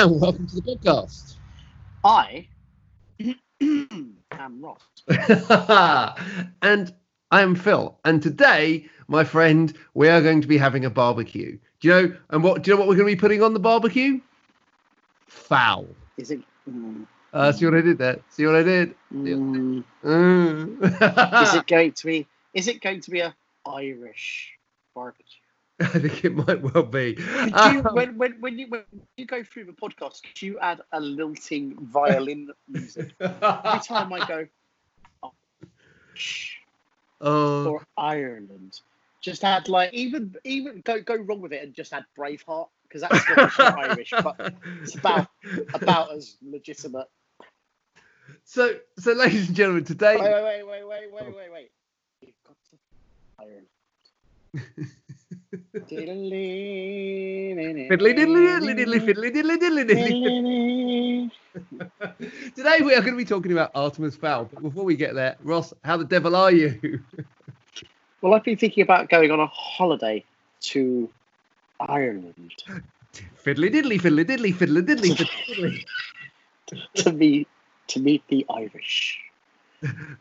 and welcome to the podcast. I am Ross. and I am Phil. And today, my friend, we are going to be having a barbecue. Do you know? And what? Do you know what we're going to be putting on the barbecue? Fowl. Is it? Mm, Uh, see what I did there? See what I did? mm, Mm. is it going to be? Is it going to be a Irish barbecue? I think it might well be. You, Um, when, when, when you when you go through the podcast, could you add a lilting violin music every time I go? Oh, shh, oh, or Ireland. Just add like even even go go wrong with it and just add Braveheart because that's Scottish Irish, but it's about about as legitimate. so, so, ladies and gentlemen, today. Wait, wait, wait, wait, wait, wait, wait, wait. You've got to Ireland. Fiddly diddly diddly diddly fiddly diddly diddly diddly. Today we are going to be talking about Artemis Fowl. But before we get there, Ross, how the devil are you? Well, I've been thinking about going on a holiday to Ireland fiddly diddly fiddly diddly fiddly diddly fiddly to meet to meet the Irish.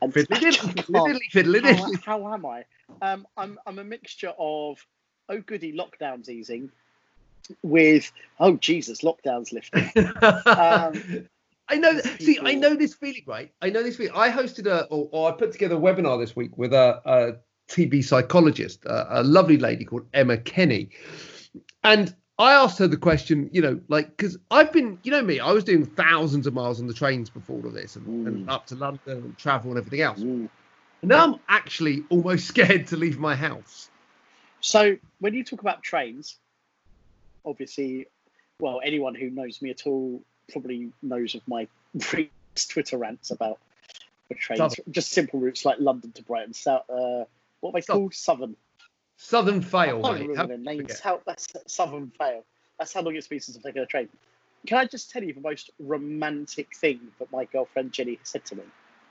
And fiddly diddly fiddly can't- diddly how, how am I? Um, I'm I'm a mixture of oh goody lockdowns easing with oh Jesus lockdowns lifting. Um, I know. See, I know this feeling, right? I know this feeling. I hosted a, or, or I put together a webinar this week with a, a TV psychologist, a, a lovely lady called Emma Kenny, and I asked her the question, you know, like because I've been, you know, me, I was doing thousands of miles on the trains before all of this, and, and Mm. up to London and travel and everything else. mm. And now I'm actually almost scared to leave my house. So when you talk about trains, obviously, well, anyone who knows me at all probably knows of my previous Twitter rants about the trains, Southern. just simple routes like London to Brighton, South, uh, what are they Southern. called? Southern. Southern fail, I can't How their names. How that's Southern Fail. That's how long it's been since I've taken a train. Can I just tell you the most romantic thing that my girlfriend Jenny said to me?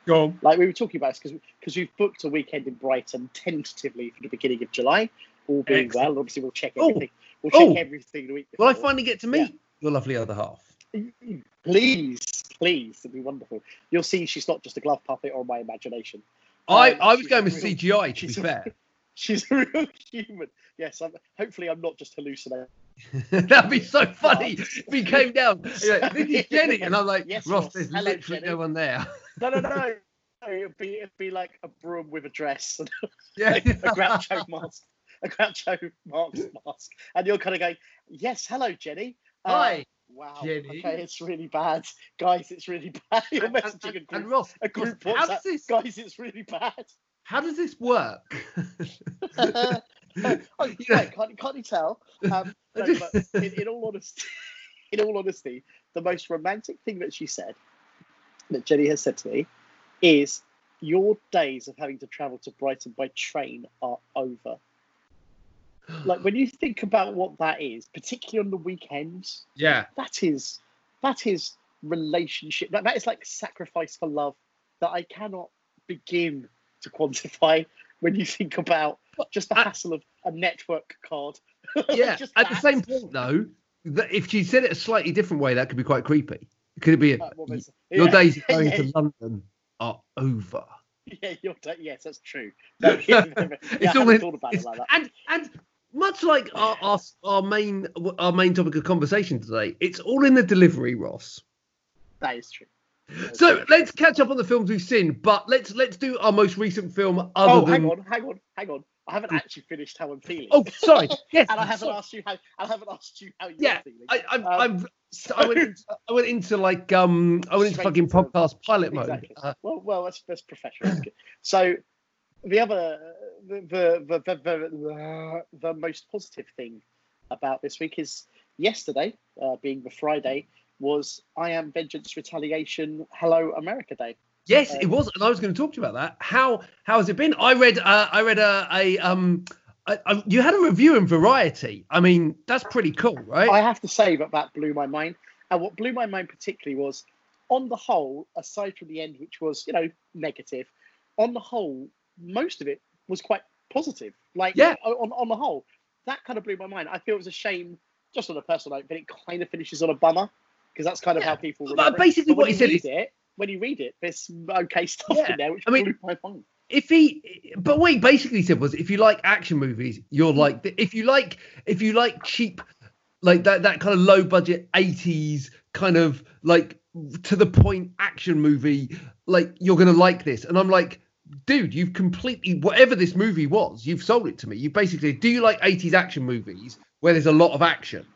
Go on. Like we were talking about this because we've booked a weekend in Brighton tentatively for the beginning of July, all being Excellent. well. Obviously, we'll check Oh. everything. We'll check Oh. everything the week before. Will I finally get to meet your lovely other half? Please, please, it'd be wonderful. You'll see she's not just a glove puppet or my imagination. I, Um, I was going with real- CGI, to be she's a- fair. She's a real human. Yes, I'm, hopefully I'm not just hallucinating. That'd be so funny if he came down. like, this is Jenny, and I'm like, Yes, Ross, there's Hello, literally Jenny." no one there. No, no, no. no it'd be it'd be like a broom with a dress and Yeah, a Groucho mask, a Groucho Marx mask, and you're kind of going, "Yes, hello, Jenny." Uh, Hi, Wow. Jenny. Okay, it's really bad, guys. It's really bad. You're and, messaging a and- group, and Ross, a group Ross, how WhatsApp. does this Guys, it's really bad. how does this work? oh, Yeah. wait, can't, can't you tell? Um, no, but in, in all honesty, in all honesty, the most romantic thing that she said, that Jenny has said to me, is your days of having to travel to Brighton by train are over. Like when you think about what that is, particularly on the weekends, yeah, that is that is relationship. That, that is like sacrifice for love that I cannot begin to quantify when you think about just the hassle of a network card. yeah. Just At the same point, though, that if she said it a slightly different way, that could be quite creepy. Could it be a, Uh, your yeah, days going yeah, to London are over? Yeah, your day, yes, that's true. No, yeah, It's almost- thought about it like that. and and much like our, our our main our main topic of conversation today, it's all in the delivery, Ross. That is true. That is So true. let's catch up on the films we've seen, but let's let's do our most recent film. Other Oh, than hang on, hang on, hang on. I haven't actually finished how I'm feeling. oh, sorry, yes, and I haven't sorry. asked you how. I haven't asked you how you're Yeah, feeling. I, I'm, Um, I'm, so- I went, into, I went into like um, I went into fucking podcast pilot mode. Exactly. Uh, Well, well, that's that's professional. So, the other, the the, the the the the most positive thing about this week is yesterday, uh, being the Friday, was I Am Vengeance Retaliation Hello America Day. yes, Um, it was, and I was going to talk to you about that. How how has it been? I read uh, I read a, a um. I, I, you had a review in Variety. I mean, that's pretty cool, right? I have to say that that blew my mind. And what blew my mind particularly was, on the whole, aside from the end, which was you know negative, on the whole, most of it was quite positive. Like Yeah. on on the whole, that kind of blew my mind. I feel it was a shame just on a personal note, but it kind of finishes on a bummer because that's kind of Yeah. how people But remember. it. basically But what he said is- it, when you read it, there's okay stuff Yeah. in there, which I mean- blew my mind. if he but what he basically said was if you like action movies you're like if you like if you like cheap like that that kind of low budget 80s kind of like to the point action movie like you're gonna like this and i'm like dude you've completely whatever this movie was you've sold it to me you basically do you like 80s action movies where there's a lot of action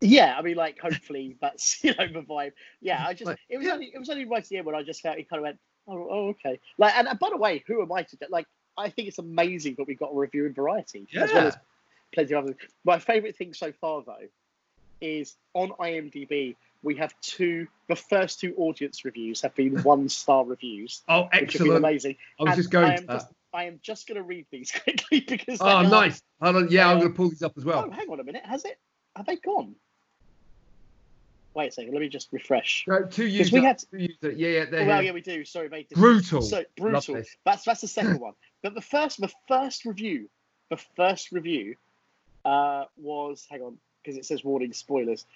Yeah, I mean, like, hopefully that's you know the vibe. Yeah, I just Like, it was yeah. only it was only right at the end when I just felt he kind of went, oh, oh okay. Like, and, and by the way, who am I to like? I think it's amazing that we got a review in Variety as well as plenty of others. My favourite thing so far though is on IMDb we have two. The first two audience reviews have been one star reviews, oh which have been excellent amazing. i was And just going I to am just, I am just going to read these quickly because. oh are- nice Hold on. yeah i'm gonna pull these up as well Oh, hang on a minute. Has it? Have they gone? Wait a second. Let me just refresh. no, two Because user, we had- two user, yeah yeah well, here. yeah, we do. Sorry, mate. This- brutal So brutal. That's that's the second one. But the first, the first review, the first review, uh, was hang on because it says warning spoilers.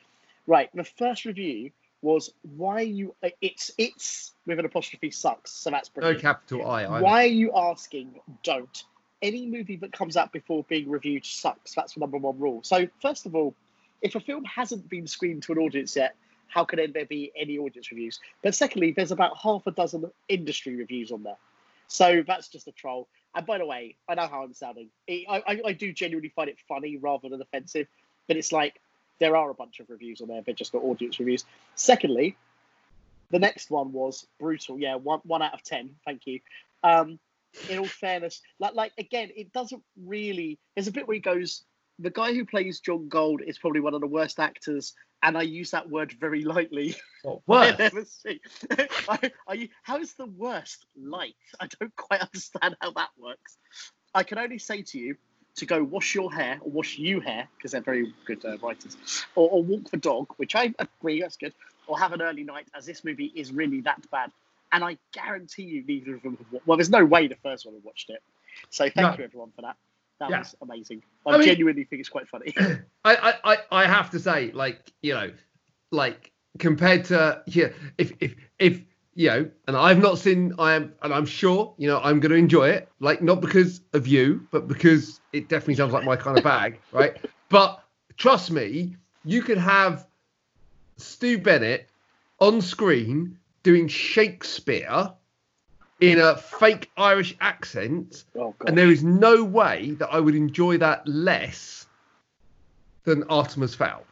Right, the first review was why you uh, it's it's with an apostrophe sucks. So that's no brilliant. capital i, I Why are you asking? Don't. Any movie that comes out before being reviewed sucks. That's the number one rule. So, first of all, if a film hasn't been screened to an audience yet, how can there be any audience reviews? But secondly, there's about half a dozen industry reviews on there. So that's just a troll. And by the way, I know how I'm sounding. I, I, I do genuinely find it funny rather than offensive, but it's like there are a bunch of reviews on there, but just not audience reviews. Secondly, the next one was brutal. Yeah, one one out of ten. Thank you. Um, in all fairness, like like again, it doesn't really. There's a bit where he goes. The guy who plays John Gold is probably one of the worst actors, and I use that word very lightly. Oh, I've ever seen. I, are you, how is the worst light? I don't quite understand how that works. I can only say to you to go wash your hair or wash you hair because they're very good uh, writers, or, or walk the dog, which I agree that's good, or have an early night as this movie is really that bad. And I guarantee you, neither of them have. wa- Well, there's no way the first one have watched it. So thank No. you everyone for that. That Yeah. was amazing. I, I mean- genuinely think it's quite funny. I, I, I, I have to say, like, you know, like compared to yeah, if if if you know, and I've not seen I am and I'm sure, you know, I'm gonna enjoy it, like not because of you, but because it definitely sounds like my kind of bag, right? But trust me, you could have Stu Bennett on screen doing Shakespeare in a fake Irish accent oh and there is no way that I would enjoy that less than Artemis Fowl,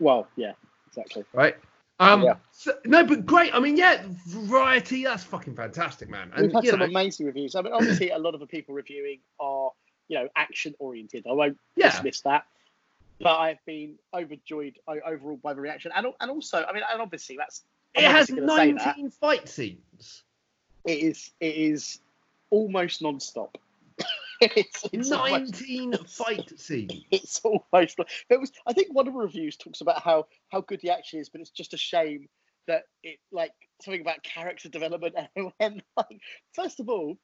well, yeah, exactly. right? Um, Yeah. so- no, but great. I mean, yeah, variety. That's fucking fantastic, man. And We've had you some know, amazing reviews. I mean, obviously, a lot of the people reviewing are, you know, action oriented. I won't Yeah. dismiss that, but I've been overjoyed overall by the reaction, and and also, I mean, and obviously, that's I'm it has obviously gonna say that. 19 fight scenes. It is it is almost non-stop. it's, it's almost, 19 fight scenes. it's almost. It was. I think one of the reviews talks about how how good the action is, but it's just a shame that it like something about character development and when like first of all.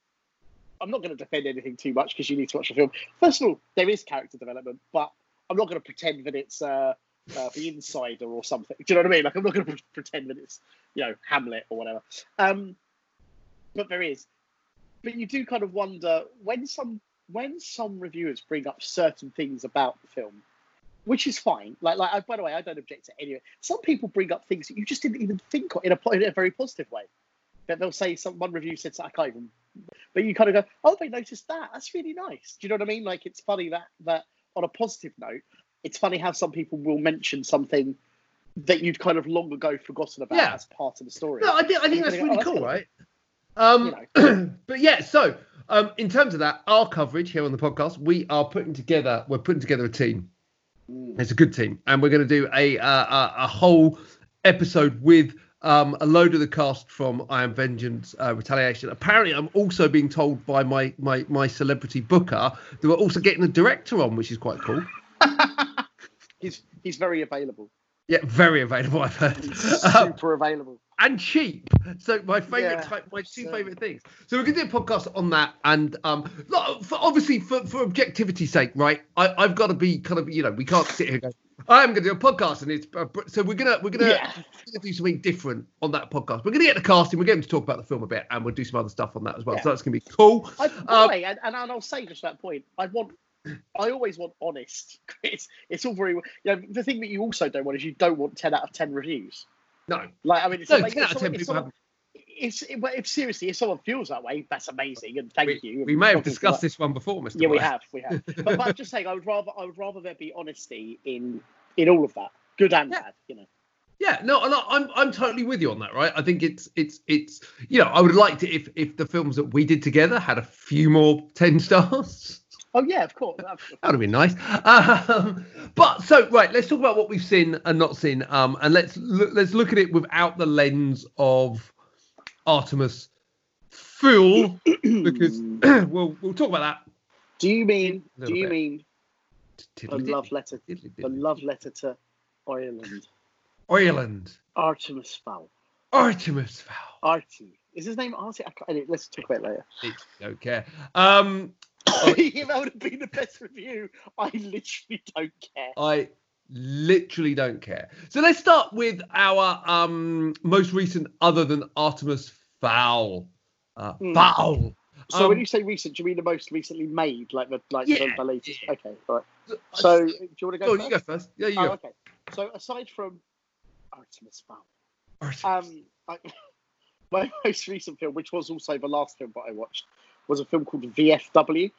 I'm not going to defend anything too much because you need to watch the film. First of all, there is character development, but I'm not going to pretend that it's uh, uh, the insider or something. Do you know what I mean? Like I'm not going to pre- pretend that it's you know Hamlet or whatever. Um, but there is. But you do kind of wonder when some when some reviewers bring up certain things about the film, which is fine. Like like by the way, I don't object to any. of it. Some people bring up things that you just didn't even think of in a in a very positive way. That they'll say some one review said I can't even. But you kind of go, oh, they noticed that. That's really nice. Do you know what I mean? Like it's funny that that on a positive note, it's funny how some people will mention something that you'd kind of long ago forgotten about Yeah. as part of the story. No, I think, I think that's go, really "Oh, that's cool, right? Um, You but yeah, so um, in terms of that, our coverage here on the podcast, we are putting together, we're putting together a team. Mm. It's a good team, and we're going to do a uh, a, a whole episode with um, a load of the cast from I Am Vengeance uh, Retaliation. Apparently, I'm also being told by my my my celebrity booker that we're also getting a director on, which is quite cool. he's he's very available. Yeah, very available. I've heard. He's Um, super available. And cheap. So my favorite Yeah, type, my two so- favorite things. So we're gonna do a podcast on that, and um, for, obviously for for objectivity's sake, right? I I've got to be kind of you know we can't sit here and go I am going to do a podcast, and it's uh, so we're gonna we're gonna, Yeah. we're gonna do something different on that podcast. We're gonna get the casting, we're going to talk about the film a bit, and we'll do some other stuff on that as well. Yeah. So that's gonna be cool. I, Um, way, and, and I'll say just that point, I want, I always want honest. It's it's all very, you know, the thing that you also don't want is you don't want ten out of ten reviews. No, Like I mean, it's no, like, ten if out of ten people someone- have. It's it, if seriously, if someone feels that way, that's amazing, and thank We, you. we may have discussed this one before, Mr. Yeah, we have, we have. But, but I'm just saying, I would rather, I would rather there be honesty in in all of that, good and Yeah. bad. You know. Yeah, no, and I'm I'm totally with you on that, right? I think it's it's it's you know I would like to if if the films that we did together had a few more ten stars. Oh yeah, of course. That would have been nice. Um, but so right, let's talk about what we've seen and not seen, um, and let's look, let's look at it without the lens of Artemis Fool, because we'll we'll talk about that. do you mean? Do you bit. mean a love letter? A love letter to Ireland. Ireland, Artemis Fowl. Artemis Fowl. Artie. Is his name Artie? I can't, anyway, let's talk about it later. It's- Don't care. Um, if that would have been the best review, I literally don't care. I literally don't care. So let's start with our um most recent, other than Artemis Fowl. Uh, Hmm. Fowl. So Um, when you say recent, do you mean the most recently made, like the like Yeah, the latest? yeah. Okay, all right. So do you want to go? Go on, first? you go first. Yeah, you Oh, go. okay. So aside from Artemis Fowl, Artemis. um, I, my most recent film, which was also the last film that I watched, was a film called VFW,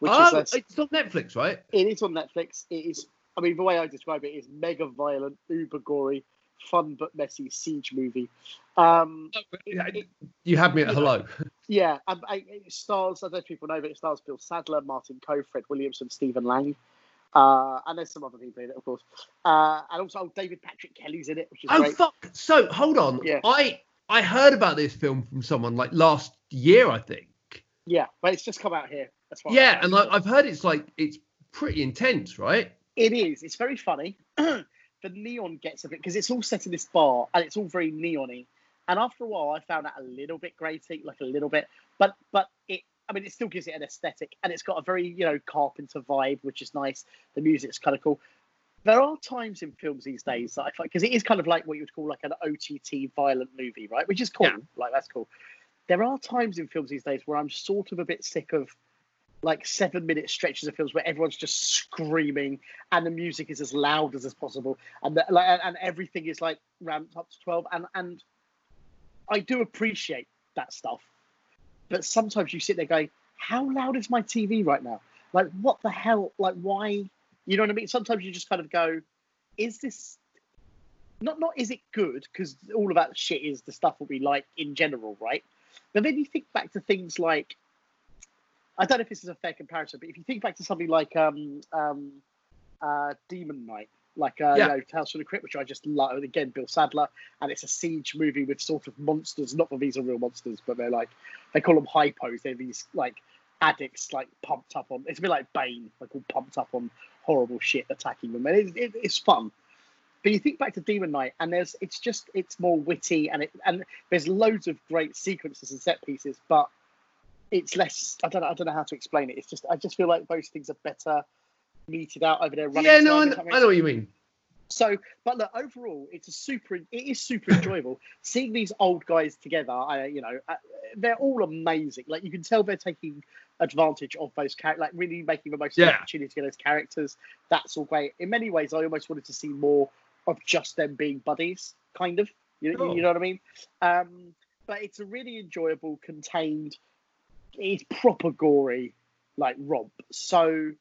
which oh, is a, it's on Netflix, right? it is on Netflix. It is, I mean, the way I describe it is mega violent, uber gory, fun but messy siege movie. Um, it- You had me at hello. yeah, um, I, it stars. I don't know if people know, but it stars Bill Sadler, Martin Kove, Fred Williamson, Stephen Lang, uh, and there's some other people in it, of course. Uh, and also oh, David Patrick Kelly's in it, which is Oh great. fuck! So hold on. Yeah. I I heard about this film from someone like last year, I think. Yeah, but it's just come out here. That's why. Yeah, and I, I've heard it's like it's pretty intense, right? It is. It's very funny. the neon gets a bit because it's all set in this bar and it's all very neony. And after a while, I found that a little bit grating, like a little bit. But but it, I mean, it still gives it an aesthetic, and it's got a very you know Carpenter vibe, which is nice. The music's kind of cool. There are times in films these days that I find because it is kind of like what you would call like an OTT violent movie, right? Which is cool. Yeah. Like that's cool. There are times in films these days where I'm sort of a bit sick of like seven minute stretches of films where everyone's just screaming and the music is as loud as, as possible and the, like and everything is like ramped up to 12 and and i do appreciate that stuff but sometimes you sit there going how loud is my tv right now like what the hell like why you know what i mean sometimes you just kind of go is this not not is it good because all of that shit is the stuff that we like in general right but then you think back to things like I don't know if this is a fair comparison, but if you think back to something like um, um, uh, Demon Knight, like uh, Yeah. you know, Tales from the Crypt, which I just love. Again, Bill Sadler, and it's a siege movie with sort of monsters. Not that these are real monsters, but they're like they call them hypos. They're these like addicts, like pumped up on. It's a bit like Bane, like all pumped up on horrible shit attacking them, and it, it, it's fun. But you think back to Demon Knight, and there's it's just it's more witty, and it and there's loads of great sequences and set pieces, but it's less. I don't know. I don't know how to explain it. It's just I just feel like those things are better meted out over there. running yeah, no, I, know- I know what you mean. So, but look, overall, it's a super. It is super enjoyable seeing these old guys together. I, you know, uh, they're all amazing. Like you can tell they're taking advantage of those characters, like really making the most of the Yeah. opportunity to get those characters. That's all great. In many ways, I almost wanted to see more of just them being buddies, kind of. You, Sure. you know what I mean? Um, but it's a really enjoyable, contained. It's proper gory, like romp. So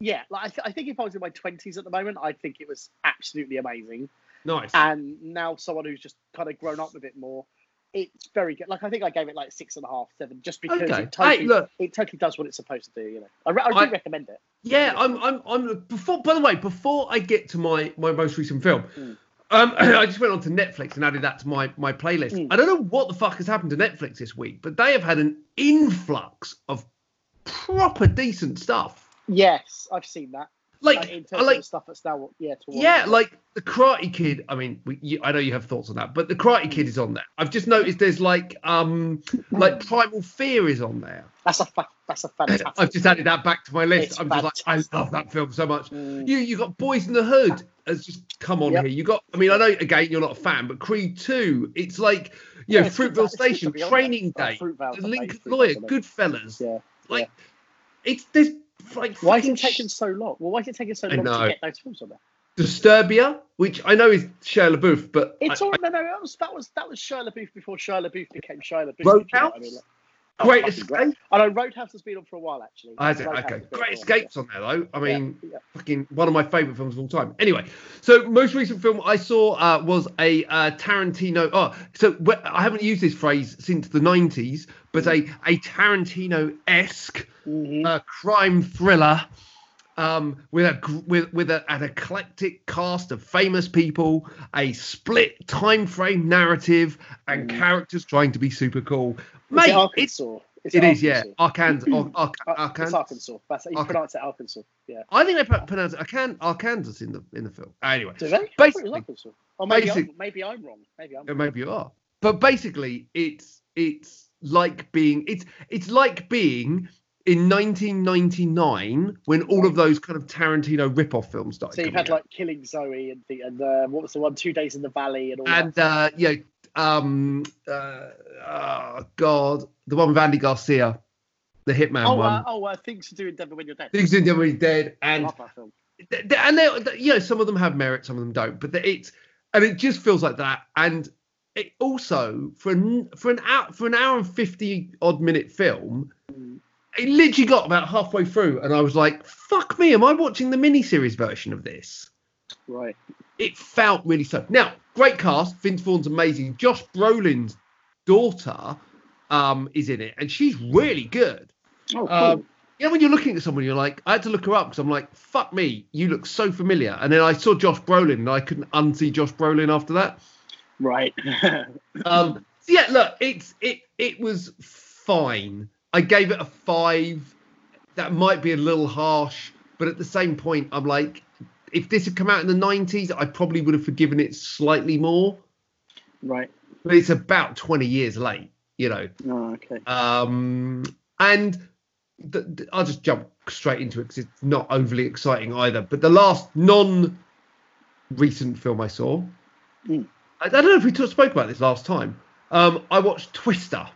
yeah, like I, th- I think if I was in my twenties at the moment, I'd think it was absolutely amazing. Nice. And now someone who's just kind of grown up a bit more, it's very good. Like I think I gave it like six and a half, seven, just because Okay. it totally, Hey, look. it totally does what it's supposed to do. You know, I, re- I do recommend it. Yeah, I'm, I'm, I'm. Before, by the way, before I get to my my most recent film, Mm. um, I just went on to Netflix and added that to my my playlist. Mm. I don't know what the fuck has happened to Netflix this week, but they have had an influx of proper decent stuff. Yes, I've seen that. like, Like, in terms of like the stuff that's now, yeah, to yeah, like the Karate Kid. I mean, we, you, I know you have thoughts on that, but the Karate Kid is on there. I've just noticed there's like um like Primal Fear is on there. that's a fa- that's a fantastic. I've just added that back to my list. It's I'm just like, I love that film so much. Mm. You you got Boys in the Hood has just come on Yep. here. You got I mean I know again you're not a fan, but Creed Two. It's like you Yeah, it's good Fruitvale to- it's good to Station, Training. Oh, Day, Fruitvale, The Lincoln Lawyer? Goodfellas. Yeah. Like it's there's like Why is fucking it taking so long? Well, why is it taking so long to get those films on there? Disturbia, which I know is Shia LaBeouf, but It's I- all no, no. That was that was that was Shia LaBeouf before Shia LaBeouf became Shia LaBeouf. Roadhouse? you know I mean. Like, Great fucking Escape. great. I know Roadhouse has been on for a while actually. I see, Roadhouse okay, Great on, Escape's on there though. I mean, Yeah, fucking one of my favorite films of all time. Anyway, so most recent film I saw uh, was a uh, Tarantino. Oh, so wh- I haven't used this phrase since the '90s, but a a Tarantino-esque yeah. Mhm. uh, crime thriller. Um, with a with with a, an eclectic cast of famous people, a split time frame narrative, and Mm. characters trying to be super cool. Mate, it it's Arkansas? Is it is yeah, Arkansas? Arkansas, Ar- Ar- Uh, Arkansas. It's Arkansas. That's you Arkan- pronounce it Arkansas. Yeah. I think they pro- pronounce it Arkan- Arkansas in the in the film. Anyway, Do they? Basically- Or maybe, basic- I'm, maybe I'm wrong. Maybe I'm. uh, maybe you are, but basically, it's it's like being it's it's like being in 1999 when all of those kind of Tarantino rip-off films started. So you've had out. like Killing Zoe and the, and uh, what was the one? Two Days in the Valley and all that. and uh, yeah, um, uh, oh god, the one with Andy Garcia, the Hitman Oh, one. uh, oh, uh, things to do in Denver when you're dead. Things in Devil Dead, I and love that film. th- th- and they, th- you know some of them have merit, some of them don't, but it's and it just feels like that. And it also for an for an hour for an hour and fifty odd minute film, Mm. It literally got about halfway through, and I was like, "Fuck me, am I watching the miniseries version of this?" Right. It felt really so. Now, great cast. Vince Vaughn's amazing. Josh Brolin's daughter um, is in it, and she's really good. Oh, cool. Um, you know, when you're looking at someone, you're like, I had to look her up because I'm like, fuck me, you look so familiar. And then I saw Josh Brolin, and I couldn't unsee Josh Brolin after that. right. Um, so yeah, look, it's it it was fine. I gave it a five. That might be a little harsh, but at the same point, I'm like, if this had come out in the 90s, I probably would have forgiven it slightly more. right. But it's about 20 years late, you know. Oh, okay. Um, and the, the- I'll just jump straight into it because it's not overly exciting either. But the last non-recent film I saw, Mm. I, I don't know if we talk, spoke about this last time. Um, I watched Twister.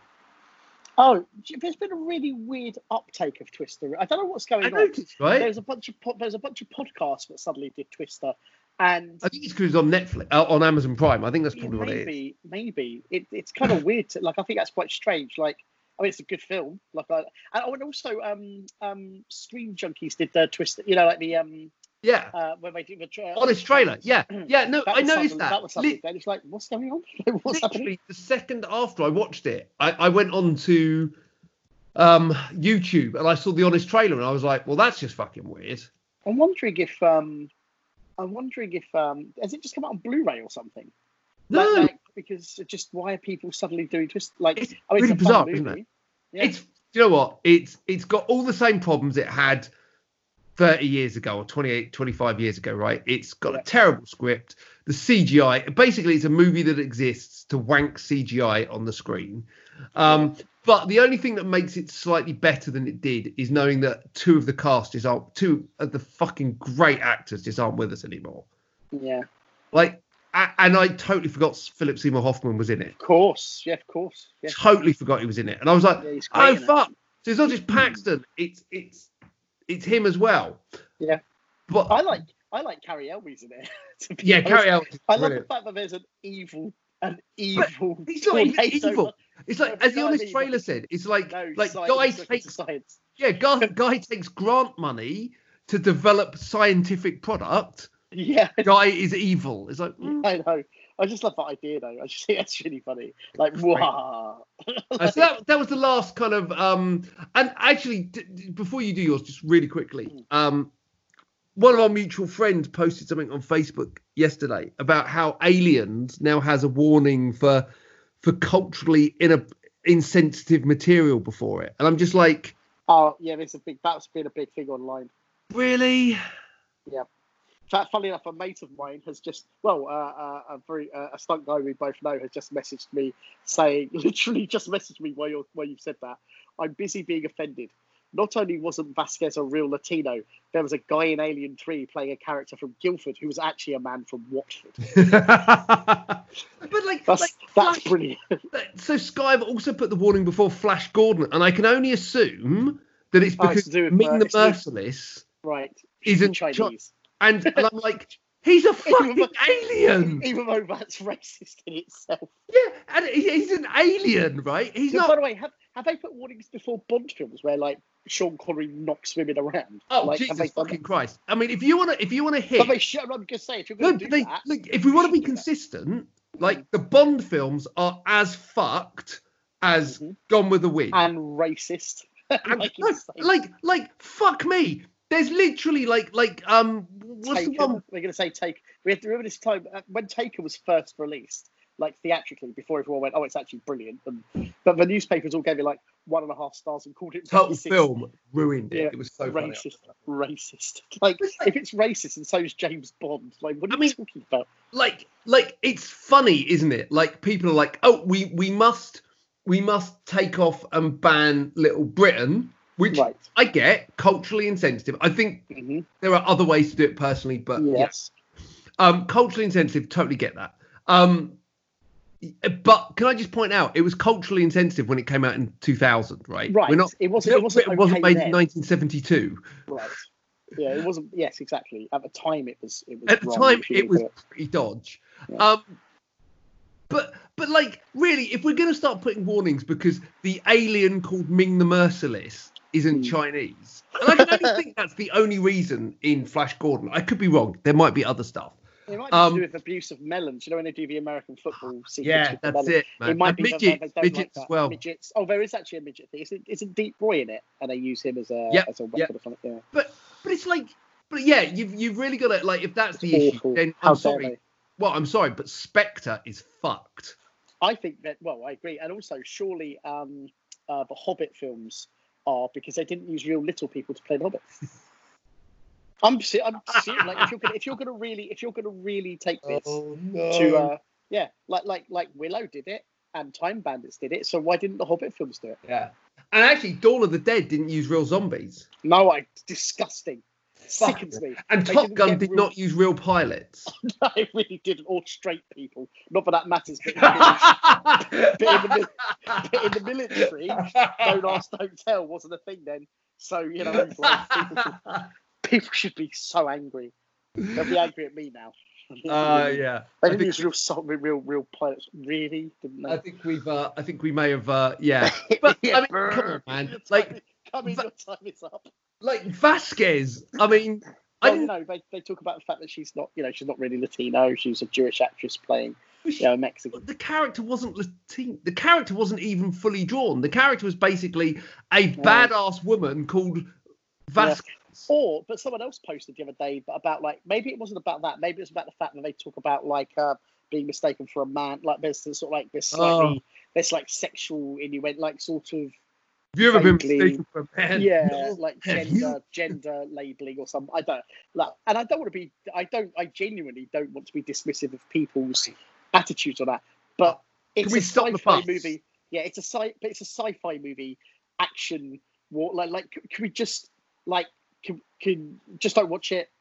Oh, there's been a really weird uptake of Twister. I don't know what's going I on. noticed, right? There's a bunch of po- there's a bunch of podcasts that suddenly did Twister, and I think it's because it's on Netflix, uh, on Amazon Prime. I think that's yeah, probably what it is. maybe maybe it, it's kind of weird. To, like I think that's quite strange. Like I mean, it's a good film. Like I and oh, and also um um Screen Junkies did the Twister. You know, like the um Yeah, uh when they do the tra- honest trailer. Yeah, yeah. No, I noticed that. That was something. Lit- it's like, what's going on? what's happening? the second after I watched it, I, I went on to um, YouTube and I saw the honest trailer and I was like, well, that's just fucking weird. I'm wondering if um I'm wondering if um has it just come out on Blu-ray or something? No, Like, like, because it just why are people suddenly doing twist? Like, It's I mean, really it's a bizarre, isn't movie. Yeah. it's you know what? It's it's got all the same problems it had 30 years ago or 28, 25 years ago, right? It's got a terrible script. The CGI, basically, it's a movie that exists to wank CGI on the screen. Um, but the only thing that makes it slightly better than it did is knowing that two of the cast is aren't two of the fucking great actors just aren't with us anymore. yeah, Like, and I totally forgot Philip Seymour Hoffman was in it. of course, yeah, of course, yeah. Totally forgot he was in it, and I was like, Yeah, oh fuck! So it's not just Paxton; it's it's it's him as well. Yeah. But I like I like Cary Elwes in it. yeah, honest. carry out. I love the fact that there's an evil, an evil. He's not even evil. It's like as the honest mean, trailer said, it's like No, like guy takes science. yeah guy, guy takes grant money to develop scientific product. Yeah, Guy is evil. It's like mm. I know. I just love that idea though. I just think that's really funny. Like, wow. Uh, so that, that was the last kind of um and actually d- d- before you do yours just really quickly um one of our mutual friends posted something on facebook yesterday about how aliens now has a warning for for culturally in insensitive material before it and i'm just like Oh yeah, there's a big. That's been a big thing online. really Fa- Funnily enough, a mate of mine has just, well, uh, uh, a very uh, a stunt guy we both know has just messaged me saying, literally just messaged me while you're while you've said that. I'm busy being offended. Not only wasn't Vasquez a real Latino, there was a guy in Alien Three playing a character from Guildford who was actually a man from Watford. but like, That's like that's Flash- brilliant. so Sky have also put the warning before Flash Gordon, and I can only assume that it's Oh, it's because to do with, Ming uh, the it's Merciless right. isn't Chinese. And, and I'm like, he's a fucking alien. Even though that's racist in itself. Yeah, and he's an alien, right? He's By not. the way, have, have they put warnings before Bond films where like Sean Connery knocks women around? Oh like, Jesus fucking Christ! I mean, if you wanna, if you wanna hit, But they should. I'm just saying, if you're going to but do they, that, look, if we want to be consistent, like the Bond films are as fucked as Mhm. Gone with the Wind. and racist. And- like, no, like, like, fuck me. There's literally like, like, um, what's the Taken. one? We're going to say take. We have to remember this time uh, when Taken was first released, like theatrically, before everyone went, "Oh, it's actually brilliant." And, but the newspapers all gave it like one and a half stars and called it Total racist. film ruined it. Yeah, it was so funny. racist, racist. Like like- if it's racist and so is James Bond, like what are I you mean- talking about? like like it's funny isn't it like people are like oh we we must we must take off and ban little britain which Right. i get culturally insensitive i think hmm there are other ways to do it personally but yes um culturally insensitive totally get that um but can i just point out it was culturally insensitive when it came out in 2000 right Right. we're not it wasn't. It wasn't. it wasn't okay made then. in 1972 Right. Yeah, it wasn't. Yes, exactly. At the time, it was. It was at the time it was at pretty dodge Yeah. um but but like really if we're going to start putting warnings because the alien called ming the merciless isn't Hmm. chinese and i can only think that's the only reason in flash gordon i could be wrong there might be other stuff It might be Um, to do with abuse of melons. You know when they do the American football sequence yeah that's melons? it man It might And be midgets, midgets like as well Midgets. Oh, there is actually a midget thing. Isn't, isn't Deep Roy in it? And they use him as a Yep, as a weapon yep. or something. Yeah. but but it's like but yeah you've you've really got to like if that's the It's issue awful. then How i'm dare sorry well i'm sorry but spectre is fucked I think that. Well, I agree. And also, surely um, uh, the Hobbit films are because they didn't use real little people to play the Hobbit. I'm se- I'm serious. Like if you're gonna if you're gonna really if you're gonna really take this no to uh, yeah, like like like Willow did it and Time Bandits did it. So why didn't the Hobbit films do it? yeah and actually dawn of the dead didn't use real zombies No, I disgusting. Sickens me. and They top gun did real- not use real pilots No, it really didn't. Or straight people. Not that that matters. But in the, the but in the military, don't ask, don't tell wasn't a thing then. So you know, like, people, should, people should be so angry. They'll be angry at me now. uh, yeah. They I didn't think, use real, salt- real, real pilots. Really? Didn't they? I think we've. Uh, I think we may have. Uh, yeah. But I mean, come on, man. Like, in, your time is up. Like Vasquez. I mean, I Well, didn't. know, they, they talk about the fact that she's not, you know, she's not really Latino. She's a Jewish actress playing, you know, Mexican. The character wasn't Latino. The character wasn't even fully drawn. The character was basically a badass woman called Vasquez. Or, but someone else posted the other day about like maybe it wasn't about that. Maybe it was about the fact that they talk about like uh, being mistaken for a man. Like there's this sort of like this slightly, Oh. this like sexual innuendo, like sort of Have you ever been Vaguely. mistaken for a man? yeah, No. like gender gender labeling or something. I don't like, and I don't want to be. I don't. I genuinely don't want to be dismissive of people's attitudes on that. But it's we a stop the sci-fi fuss? movie. Yeah, it's a sci. But it's a sci-fi movie, action war. Like, like, c- can we just like can, can just don't watch it?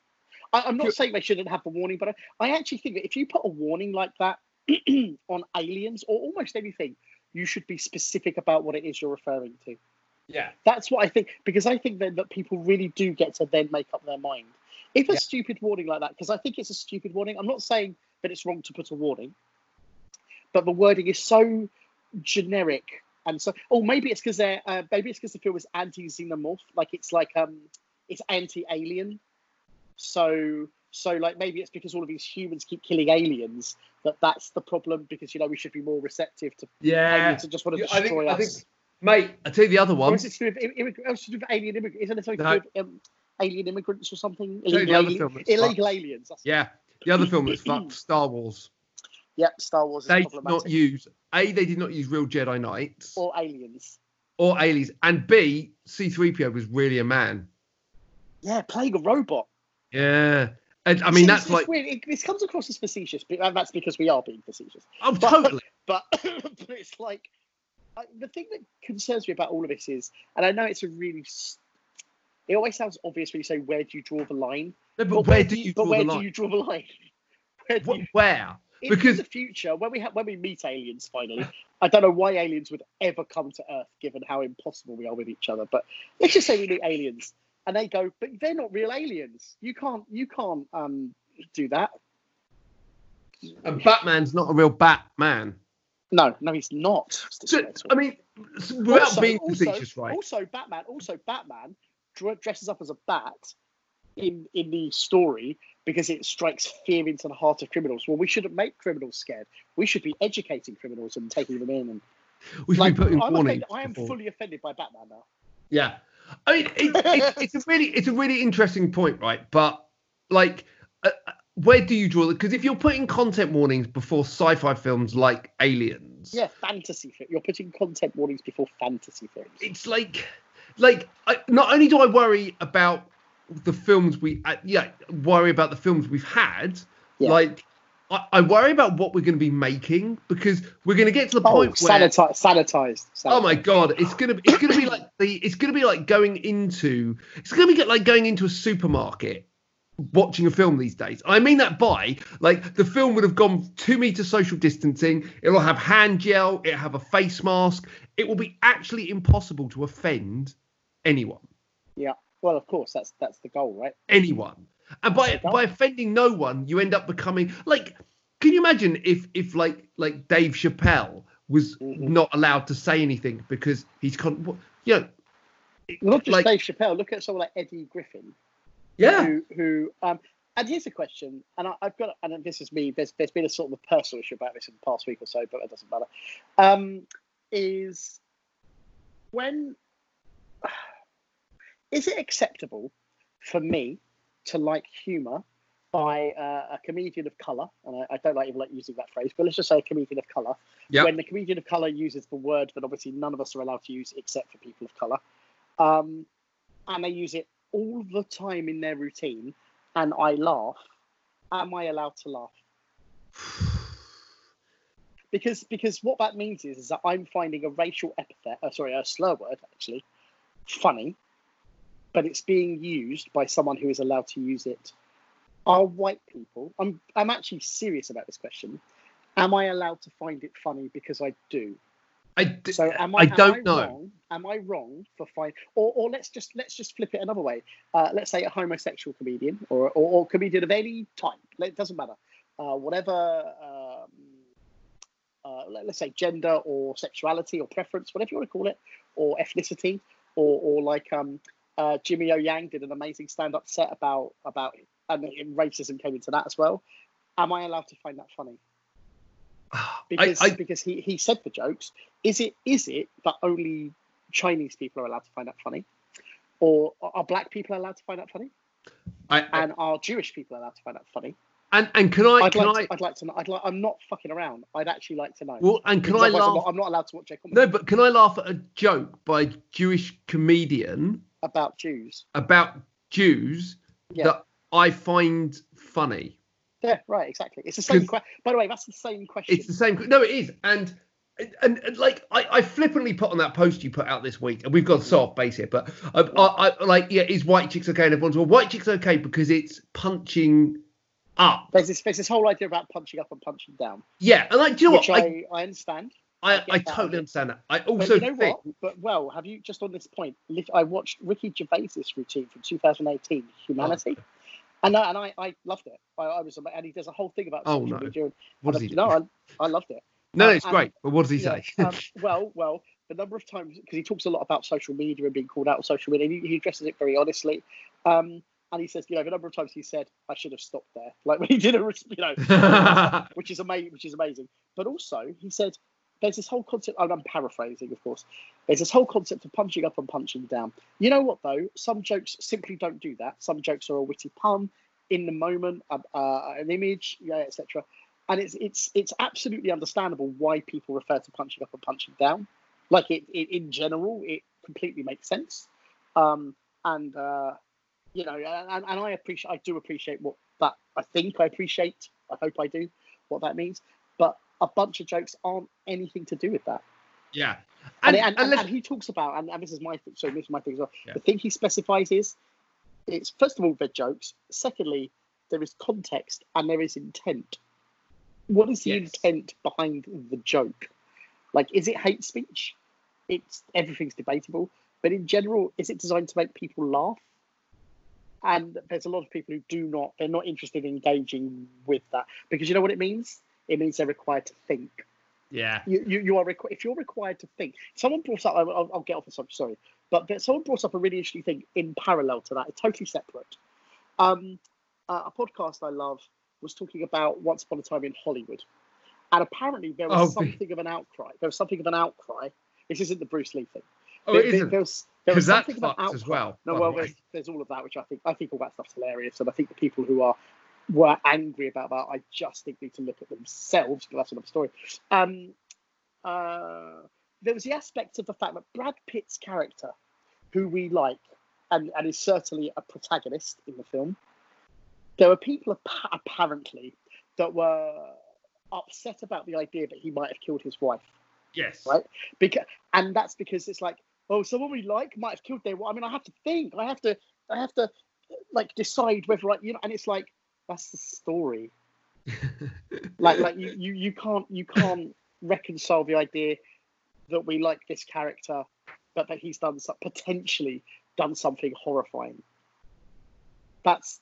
I, I'm not Could- saying they shouldn't have the warning, but I, I actually think that if you put a warning like that on aliens or almost anything, you should be specific about what it is you're referring to. Yeah. That's what I think because I think then that people really do get to then make up their mind. If a Yeah. stupid warning like that, because I think it's a stupid warning. I'm not saying that it's wrong to put a warning, but the wording is so generic and so. Oh, maybe it's because they're uh, maybe it's because the film is anti-xenomorph, like it's like um, it's anti-alien. So so like maybe it's because all of these humans keep killing aliens that that's the problem because you know we should be more receptive to Yeah. and just want to Yeah, I destroy think, I us. think, mate. I tell you the other one. is it to do with, oh, to do with alien immigrants? Isn't it something No. to do with um, alien immigrants or something? Tell you the Illegal, other alien- film that's illegal aliens. Yeah. The other film that's fucked, Star Wars. Yep, Star Wars is They did not use a. They did not use real Jedi Knights or, aliens. or aliens. aliens, and b. C-3PO was really a man. Yeah, playing a robot. Yeah. And, I mean, See, that's it's, like, it's. It, this comes across as facetious, but uh, that's because we are being facetious. oh, but- totally. But, but it's like I, the thing that concerns me about all of this is, and I know it's a really, it always sounds obvious when you say where do you draw the line, No, but, where do you, but draw where the do line? you draw the line? Where you, Where? because- in the future, when we have when we meet aliens finally, I don't know why aliens would ever come to Earth, given how impossible we are with each other. But let's just say we meet aliens, and they go, but they're not real aliens. You can't you can't um do that. And Batman's not a real Batman. No, no, he's not. So. I mean, without Also- being facetious, right? Also, Batman. Also, Batman dresses up as a bat in in the story because it strikes fear into the heart of criminals. Well, we shouldn't make criminals scared. We should be educating criminals and taking them in. And We should like, be putting I'm warnings. I am before- fully offended by Batman now. Yeah, I mean, it, it, it's a really, it's a really interesting point, right? But like, uh, uh, where do you draw? It? Because if you're putting content warnings before sci-fi films like Aliens, Yeah, fantasy film. You're putting content warnings before fantasy films. it's like, like, I, not only do I worry about the films we, uh, yeah, worry about the films we've had, Yeah. like. I, I worry about what we're going to be making because we're going to get to the Oh, point where sanitized, sanitized. Oh my god, it's gonna be it's gonna be like the it's gonna be like going into it's gonna be like going into a supermarket watching a film these days. I mean that by like the film would have gone two meter social distancing, it'll have hand gel, it'll have a face mask, it will be actually impossible to offend anyone. Yeah. Well, of course, that's that's the goal, right? Anyone. And by by offending no one, you end up becoming like can you imagine if if like like Dave Chappelle was Mhm. not allowed to say anything because he's con what- you know Not just like Dave Chappelle. Look at someone like Eddie Griffin. yeah who who um and here's a question and I, i've got and this is me there's there's been a sort of a personal issue about this in the past week or so but it doesn't matter um is when is it acceptable for me to like humor by uh, a comedian of color and I, I don't like even like using that phrase but let's just say a comedian of color Yep. when the comedian of color uses the word that obviously none of us are allowed to use except for people of color um, and they use it all the time in their routine and I laugh, am I allowed to laugh? Because because what that means is, is that I'm finding a racial epithet, uh, sorry, a slur word actually, funny, but it's being used by someone who is allowed to use it. Are white people? I'm I'm actually serious about this question. Am I allowed to find it funny because I do? I, d- So am I? I don't know. Wrong? Am I wrong for fine? Or, or let's just let's just flip it another way. Uh, let's say a homosexual comedian or, or, or comedian of any type. It doesn't matter. Uh, whatever. Um, uh, let, us say gender or sexuality or preference, whatever you want to call it, or ethnicity, or or like um, uh, Jimmy O Yang did an amazing stand-up set about about and racism came into that as well. Am I allowed to find that funny? because I, because he, he said the jokes. Is it is it that only Chinese people are allowed to find that funny, or are black people allowed to find that funny, I, I, and are Jewish people allowed to find that funny? And and can I I'd can like I to, I'd like to know. I'd like. I'm not fucking around. I'd actually like to know. well and can I otherwise I'm laugh? not, I'm not allowed to watch a No, but can I laugh at a joke by a Jewish comedian about Jews. about Jews Yeah. that I find funny? Yeah, right. Exactly. It's the same question. By the way, that's the same question. It's the same. No, it is. And and, and like I, I flippantly put on that post you put out this week, and we've gone mm-hmm. so off base here, but I, I, I like yeah, is white chicks okay? And everyone's well, white chicks okay because it's punching up. There's this there's this whole idea about punching up and punching down, Yeah, and like, do you know what? I, I, I understand. I, get I totally understand that. I But also you know think what? But well, have you just on this point? I watched Ricky Gervais's routine from 2018, Humanity, Oh. and I, and I, I loved it. I, I was, and he does a whole thing about Oh, social no. media. And, what does he do? know, I, I loved it. no, um, it's and- great, but what does he say? um, well, well, the number of times because he talks a lot about social media and being called out on social media, he, he addresses it very honestly. Um, and he says, you know, the number of times he said, "I should have stopped there," like when he did a, you know, which is amazing. Which is amazing. But also, he said, "There's this whole concept." and I'm paraphrasing, of course. There's this whole concept of punching up and punching down. You know what though? Some jokes simply don't do that. Some jokes are a witty pun in the moment, uh, uh, an image, yeah, etc. And it's it's it's absolutely understandable why people refer to punching up and punching down. Like it, it in general, it completely makes sense. Um, and uh, you know, and, and I appreciate, I do appreciate what that. I think I appreciate. I hope I do what that means. But a bunch of jokes aren't anything to do with that. Yeah. And, and, and, and, he talks about, and, and this is my so this is my thing as well. Yeah. The thing he specifies is, it's first of all they're jokes. Secondly, there is context and there is intent. What is the Yes. intent behind the joke? Like, is it hate speech? It's everything's debatable, but in general, is it designed to make people laugh? And there's a lot of people who do not. They're not interested in engaging with that because you know what it means. It means they're required to think Yeah. you, you, you are requ- if you're required to think. Someone brought up. I'll, I'll get off the subject. Sorry, but there- someone brought up a really interesting thing in parallel to that, It's totally separate. Um, uh, a podcast I love was talking about Once Upon a Time in Hollywood, and apparently there was Oh, be- something of an outcry. There was something of an outcry. This isn't the Bruce Lee thing. Oh, There- it isn't. There there was Because that something of an as well. No, well, there's, there's all of that, which I think I think all that stuff's hilarious, and I think the people who are were angry about that, I just think need to look at themselves. But that's another story. Um, uh, there was the aspect of the fact that Brad Pitt's character, who we like, and, and is certainly a protagonist in the film, there were people appa- apparently that were upset about the idea that he might have killed his wife Yes. right? Because and that's because it's like, oh, someone we like might have killed their. I mean, I have to think. I have to. I have to like decide whether like you know. And it's like that's the story. Like like you you you can't you can't reconcile the idea that we like this character, but that he's done some, potentially done something horrifying. That's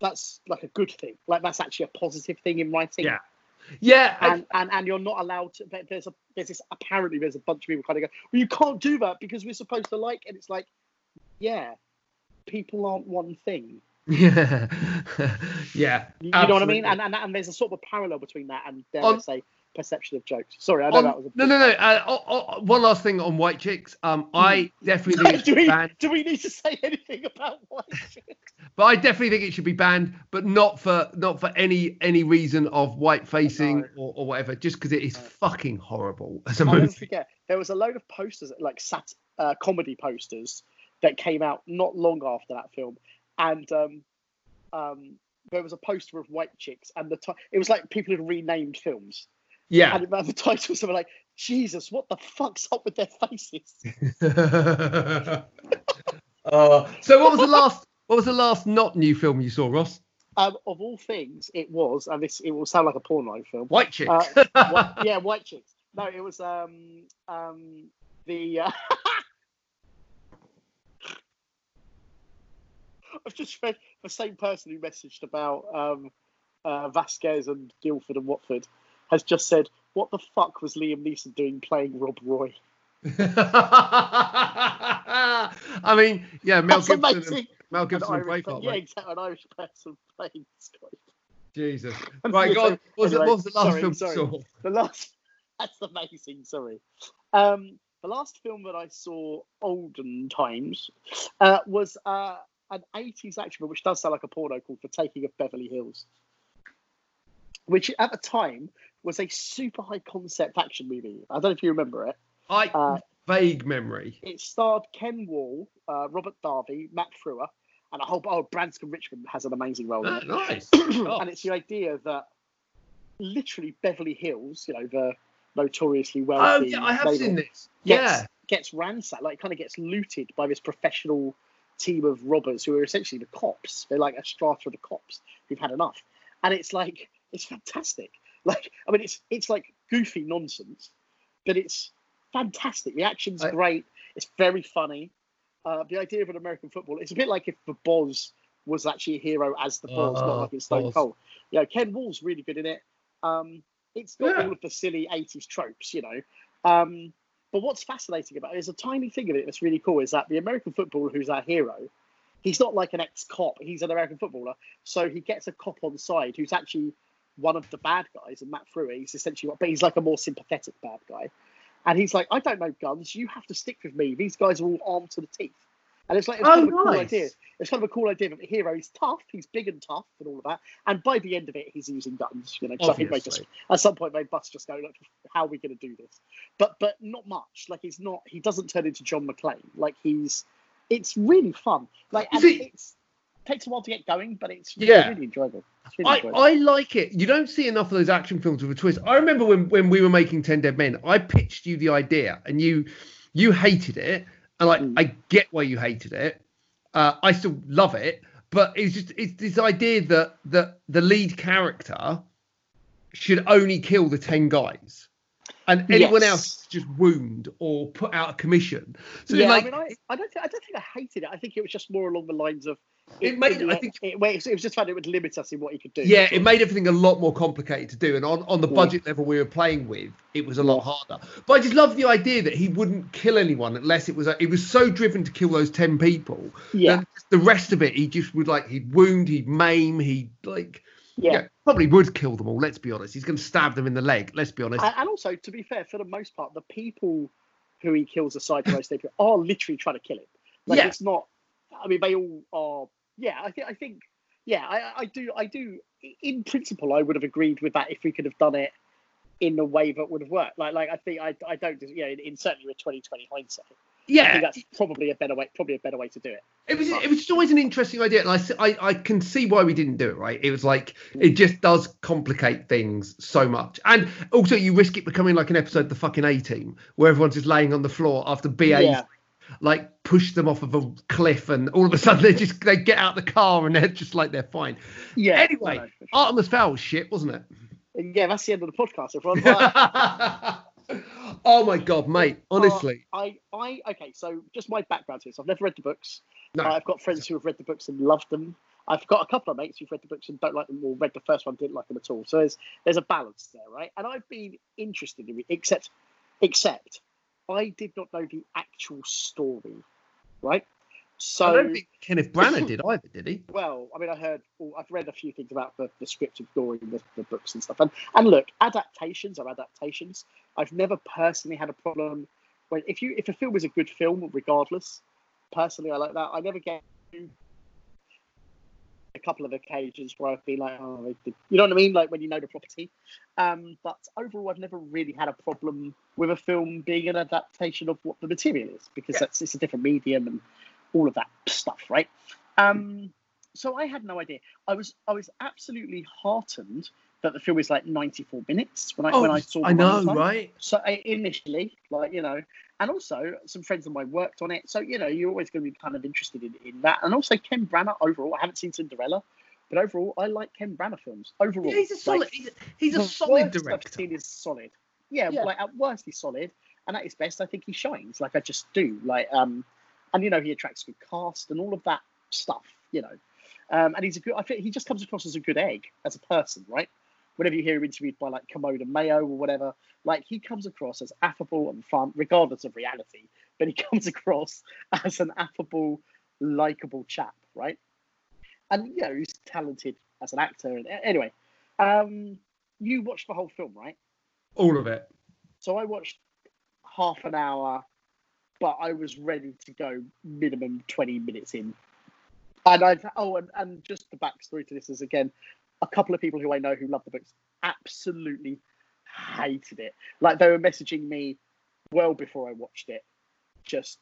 that's like a good thing. Like that's actually a positive thing in writing Yeah. Yeah. I- and, and and you're not allowed to there's a there's this apparently there's a bunch of people kind of go well you can't do that because we're supposed to like and it's like yeah people aren't one thing yeah. yeah. you, you know what i mean and, and and there's a sort of a parallel between that and dare On- i say perception of jokes sorry i know On- that was a no, no, no. Uh, oh, oh, one last thing on white chicks. Um, I definitely think do we banned, do we need to say anything about white chicks? but I definitely think it should be banned, but not for not for any any reason of white facing No. or, or whatever, just because it is No. fucking horrible as a movie. forget there was a load of posters like sat uh, comedy posters that came out not long after that film and um, um, there was a poster of white chicks and the ti- it was like people had renamed films Yeah. and the title was something like jesus what the fuck's up with their faces uh, so what was the last what was the last not new film you saw, Ross? um, of all things it was and this it will sound like a porn line film White chicks. Uh, yeah white chicks no it was um um the uh, I've just read the same person who messaged about um, uh, Vasquez and Guildford and Watford has just said, "What the fuck was Liam Neeson doing playing Rob Roy?" I mean, yeah, Mel That's Gibson, amazing. and, Mel An Gibson and Braveheart. yeah, mate. exactly. An Irish person playing Scottish. Jesus. Right, go on. What was, the, anyway, what was the last sorry, film sorry. saw? The last. That's amazing. Sorry. Um, the last film that I saw olden times uh, was uh, an 80s action film, which does sound like a porno called The Taking of Beverly Hills, which at the time was a super high concept action movie. I don't know if you remember it. I Uh, vague memory. It starred Ken Wahl, uh, Robert Davi, Matt Frewer, and a whole. Oh, Branscombe Richmond has an amazing role in it. nice. and it's the idea that literally Beverly Hills, you know, the notoriously wealthy. Oh yeah, I have seen this. gets, Yeah. gets ransacked, like kind of gets looted by this professional team of robbers who are essentially the cops. They're like a strata of the cops who've had enough, and it's like it's fantastic. Like I mean, it's it's like goofy nonsense, but it's fantastic. The action's I- great. It's very funny. Uh, the idea of an American football, it's a bit like if the Boz was actually a hero as the Boz, not Oh, like in Stone. Cold. You know, Ken Wahl's really good in it. Um, it's got Yeah. all of the silly 80s tropes, you know. Um, but what's fascinating about it is a tiny thing of it that's really cool, is that the American footballer who's our hero, he's not like an ex-cop, he's an American footballer. So he gets a cop on side who's actually one of the bad guys, and Matt Frewer, he's essentially, but he's like a more sympathetic bad guy. And he's like, I don't know guns, you have to stick with me. These guys are all armed to the teeth. And it's like, it's Oh, kind of a cool nice. idea. It's kind of a cool idea that the hero is tough, he's big and tough and all of that. And by the end of it, he's using guns, you know, I think they just at some point they must just go, look, how are we going to do this? But but not much. Like he's not. He doesn't turn into John McClane. Like he's. It's really fun. Like and it- it's takes a while to get going, but it's Yeah. really enjoyable. It's really I, enjoyable. I like it. You don't see enough of those action films with a twist. I remember when, when we were making Ten Dead Men, I pitched you the idea, and you you hated it, and like Mm. I get why you hated it. Uh, I still love it, but it's just it's this idea that that the lead character should only kill the ten guys, and anyone Yes. else just wound or put out a commission. So yeah, like, I mean, I, I don't think I don't think I hated it. I think it was just more along the lines of It made- would I think- it, it was just found it would limit us in what he could do. Yeah, it made everything a lot more complicated to do, and on, on the Yeah. budget level we were playing with, it was a lot mm. harder. But I just love the idea that he wouldn't kill anyone unless it was a, it was so driven to kill those ten people. yeah, the rest of it, he just would like he'd wound, he'd maim, he'd like yeah. yeah, probably would kill them all. Let's be honest, he's going to stab them in the leg. Let's be honest. And, and also, to be fair, for the most part, the people who he kills aside from those people are literally trying to kill him. Like Yeah. it's not. I mean, they all are. Yeah, I think. I think. Yeah, I, I do. I do. In principle, I would have agreed with that if we could have done it in a way that would have worked. Like, like I think I, I don't. You know, in, in certainly with 2020 hindsight, Yeah. I think that's probably a better way. Probably a better way to do it. It was it was always an interesting idea, and I. I can see why we didn't do it. Right? It was like it just does complicate things so much, and also you risk it becoming like an episode of the fucking A Team where everyone's just laying on the floor after BA's Yeah. Like push them off of a cliff, and all of a sudden they just they get out the car and they're just like they're fine. Yeah. Anyway. Artemis Fowl shit, wasn't it? yeah, that's the end of the podcast. Everyone. Oh my god, mate! Uh, honestly, I, I, okay. So just my background to this. I've never read the books. no. Uh, I've got friends who have read the books and loved them. I've got a couple of mates who've read the books and don't like them, or read the first one, didn't like them at all. So there's there's a balance there, right? And I've been interested in it, except except I did not know the actual story, right? So I don't think Kenneth Branagh did either, did he? well, I mean, I heard, well, I've read a few things about the, the script of Gory, the, the books and stuff. And, and look, adaptations are adaptations. I've never personally had a problem when if you if a film is a good film, regardless. Personally, I like that. I never get a couple of occasions where I've been like, oh, you know what I mean, like when you know the property. Um, but overall, I've never really had a problem with a film being an adaptation of what the material is because Yeah. that's it's a different medium and all of that stuff, right? Um, so I had no idea. I was I was absolutely heartened that the film is like 94 minutes when I when I saw. Oh, I know, right? So I, initially, like you know, and also some friends of mine worked on it. So you know, you're always going to be kind of interested in, in that. And also Ken Branagh overall. I haven't seen Cinderella, but overall, I like Ken Branagh films. Overall, Yeah, he's a solid. Like, he's a, he's a solid I've director. seen is solid. Yeah, Yeah. like at worst he's solid, and at his best, I think he shines. Like I just do. Like um, and you know he attracts good cast and all of that stuff. You know, um, and he's a good. I think he just comes across as a good egg as a person, right? Whenever you hear him interviewed by like and Mayo or whatever, like he comes across as affable and fun, regardless of reality. But he comes across as an affable, likable chap, right? And you know he's talented as an actor. And anyway, um, you watched the whole film, right? All of it. So I watched half an hour, but I was ready to go minimum 20 minutes in. And I've, oh, and, and just the backstory to this is again, a couple of people who I know who love the books absolutely hated it. Like they were messaging me well before I watched it, just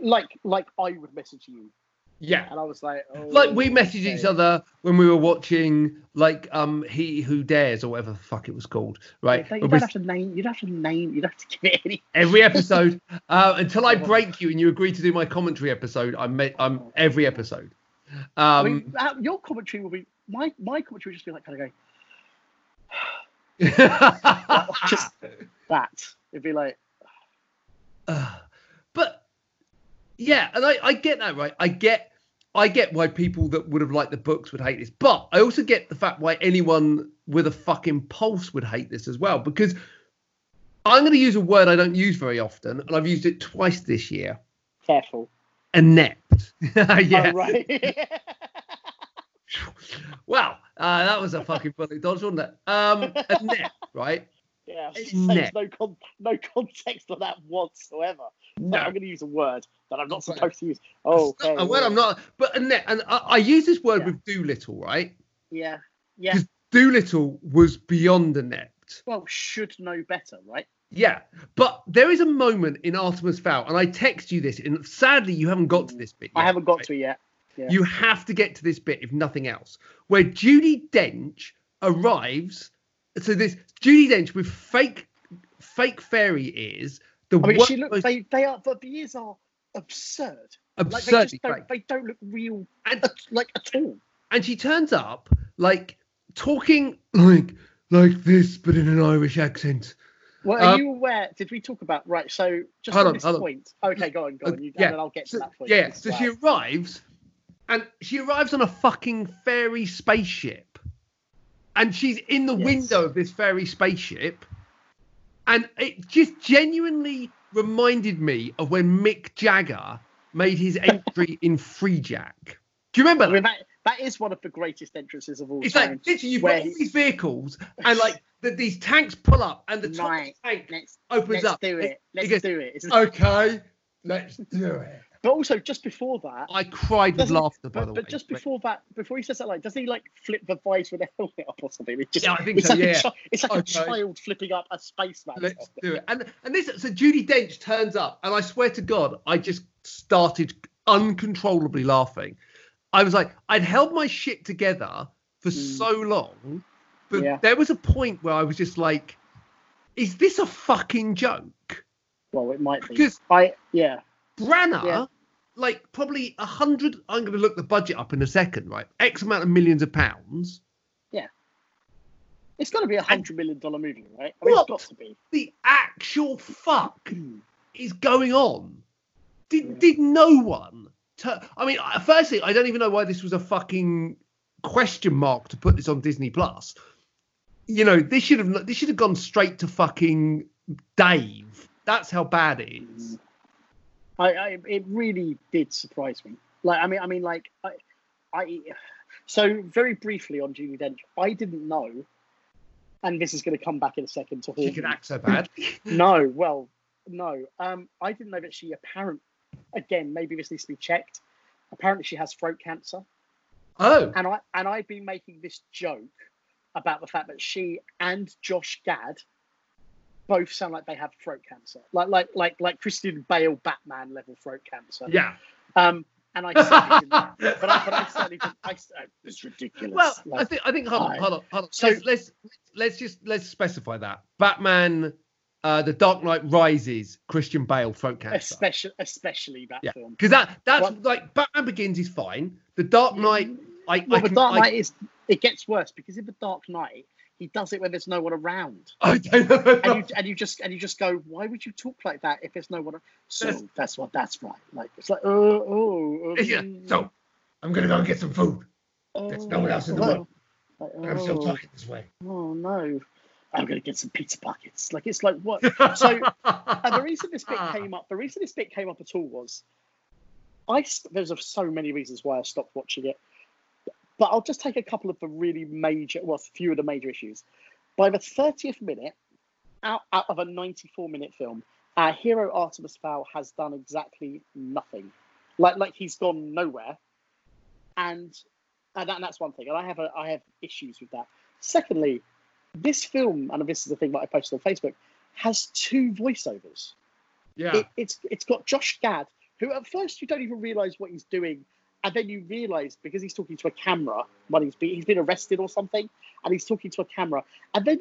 like like I would message you. Yeah. And I was like, oh, Like we messaged each other when we were watching like um He Who Dares or whatever the fuck it was called, right? You When don't we- have to name. You don't have to name. You don't have to give it any. every episode uh, until I break you and you agree to do my commentary episode. I'm I'm every episode. I Um, mean, uh, your commentary will be my my commentary will just be like kind of going just- that. It'd be like, Uh, but yeah, and I, I get that right. I get I get why people that would have liked the books would hate this, but I also get the fact why anyone with a fucking pulse would hate this as well. Because I'm going to use a word I don't use very often, and I've used it twice this year. careful. Inept. yeah. Oh, right. Wow, uh, that was a fucking bullet dodge, wasn't it? Um, inept, right? yeah. I was It's gonna say net. No con- no context on that whatsoever. No. I'm going to use a word that I'm not supposed to use. Oh, okay. well, I'm not, but inept, and I, I use this word Yeah. with Dolittle, right? Yeah. Yeah. Dolittle was beyond inept. Well, should know better, right? Yeah, but there is a moment in Artemis Fowl, and I text you this, and sadly you haven't got to this bit. I haven't got right? to it yet. Yeah. You have to get to this bit, if nothing else, where Judi Dench arrives. So this Judi Dench with fake, fake fairy ears. The I mean, she looks. They they are. But the ears are absurd. Like they don't. They don't look real. And- at- like at all. and she turns up like talking like like this, but in an Irish accent. Well, are Um, you aware? Did we talk about right? So just Hold on on, this hold on. point. Okay, go on, go on. You, yeah, and then I'll get So, to that point. yeah, so well. she arrives, and she arrives on a fucking fairy spaceship, and she's in the Yes. window of this fairy spaceship, and it just genuinely reminded me of when Mick Jagger made his entry in Freejack. Do you remember? I mean, that, that is one of the greatest entrances of all It's time. like literally you've got all these vehicles, and like the, these tanks pull up, and the top Right. tank let's opens let's up. do it. Let's goes, do it. It's- Okay, let's do it. But also, just before that, I cried with laughter, by but, the but just before that, before he says that, like, does he like flip the visor of the helmet up or something? It just, Yeah, I think it's so, like yeah. A it's like Okay. a child flipping up a spaceman. Let's do it. And and this so Judi Dench turns up, and I swear to God, I just started uncontrollably laughing. I was like, I'd held my shit together for Mm. so long, but Yeah. there was a point where I was just like, is this a fucking joke? Well, it might be. Because I yeah. Branagh, Yeah. Like probably a hundred. I'm going to look the budget up in a second, right? X amount of millions of pounds. Yeah, it's got to be a hundred million dollar movie, right? I mean, What? it's got to be. The actual fuck Hmm. is going on? Did Yeah. did no one? Tur- I mean, firstly, I don't even know why this was a fucking question mark to put this on Disney Plus. You know, this should have this should have gone straight to fucking Dave. That's how bad it is. I, I it really did surprise me. Like I mean I mean like I I so very briefly on Julie Dench, I didn't know, and this is going to come back in a second to She haunt could me. act so bad. No, well, no. Um, I didn't know that she apparent. Again, maybe this needs to be checked. Apparently, she has throat cancer, Oh, and I and I've been making this joke about the fact that she and Josh Gad both sound like they have throat cancer, like like like like Christian Bale Batman level throat cancer. yeah. Um, and I certainly didn't. But I, but I certainly didn't. I, uh, it's ridiculous. Well, I think I think hold on, hold on, hold on. So- let's, let's let's just let's specify that Batman, uh, the Dark Knight Rises, Christian Bale throat cancer. especially especially that Yeah, film. because that that's like Batman Begins is fine. The Dark Knight, I, Well, I the can, Dark I- Knight is it gets worse because in the Dark Knight he does it when there's no one around, I don't know. and you and you just and you just go, why would you talk like that if there's no one? ar-" So That's- that's, what that's right. Like it's like oh oh. oh, Yeah, so I'm gonna go and get some food. there's no one else in the oh, world. like, I'm still oh, talking this way. Oh no, I'm gonna get some pizza buckets. Like it's like what? So and the reason this bit came up, the reason this bit came up at all was, I there's so many reasons why I stopped watching it, but I'll just take a couple of the really major, well, a few of the major issues. By the 30th minute, out, out of a 94 minute film, our hero Artemis Fowl has done exactly nothing. Like like he's gone nowhere, and and, that, and that's one thing. And I have a, I have issues with that. Secondly, this film, and this is the thing that I posted on Facebook, has two voiceovers. yeah, It, it's it's got Josh Gad, who at first you don't even realize what he's doing, and then you realize because he's talking to a camera when he's been he's been arrested or something, and he's talking to a camera, and then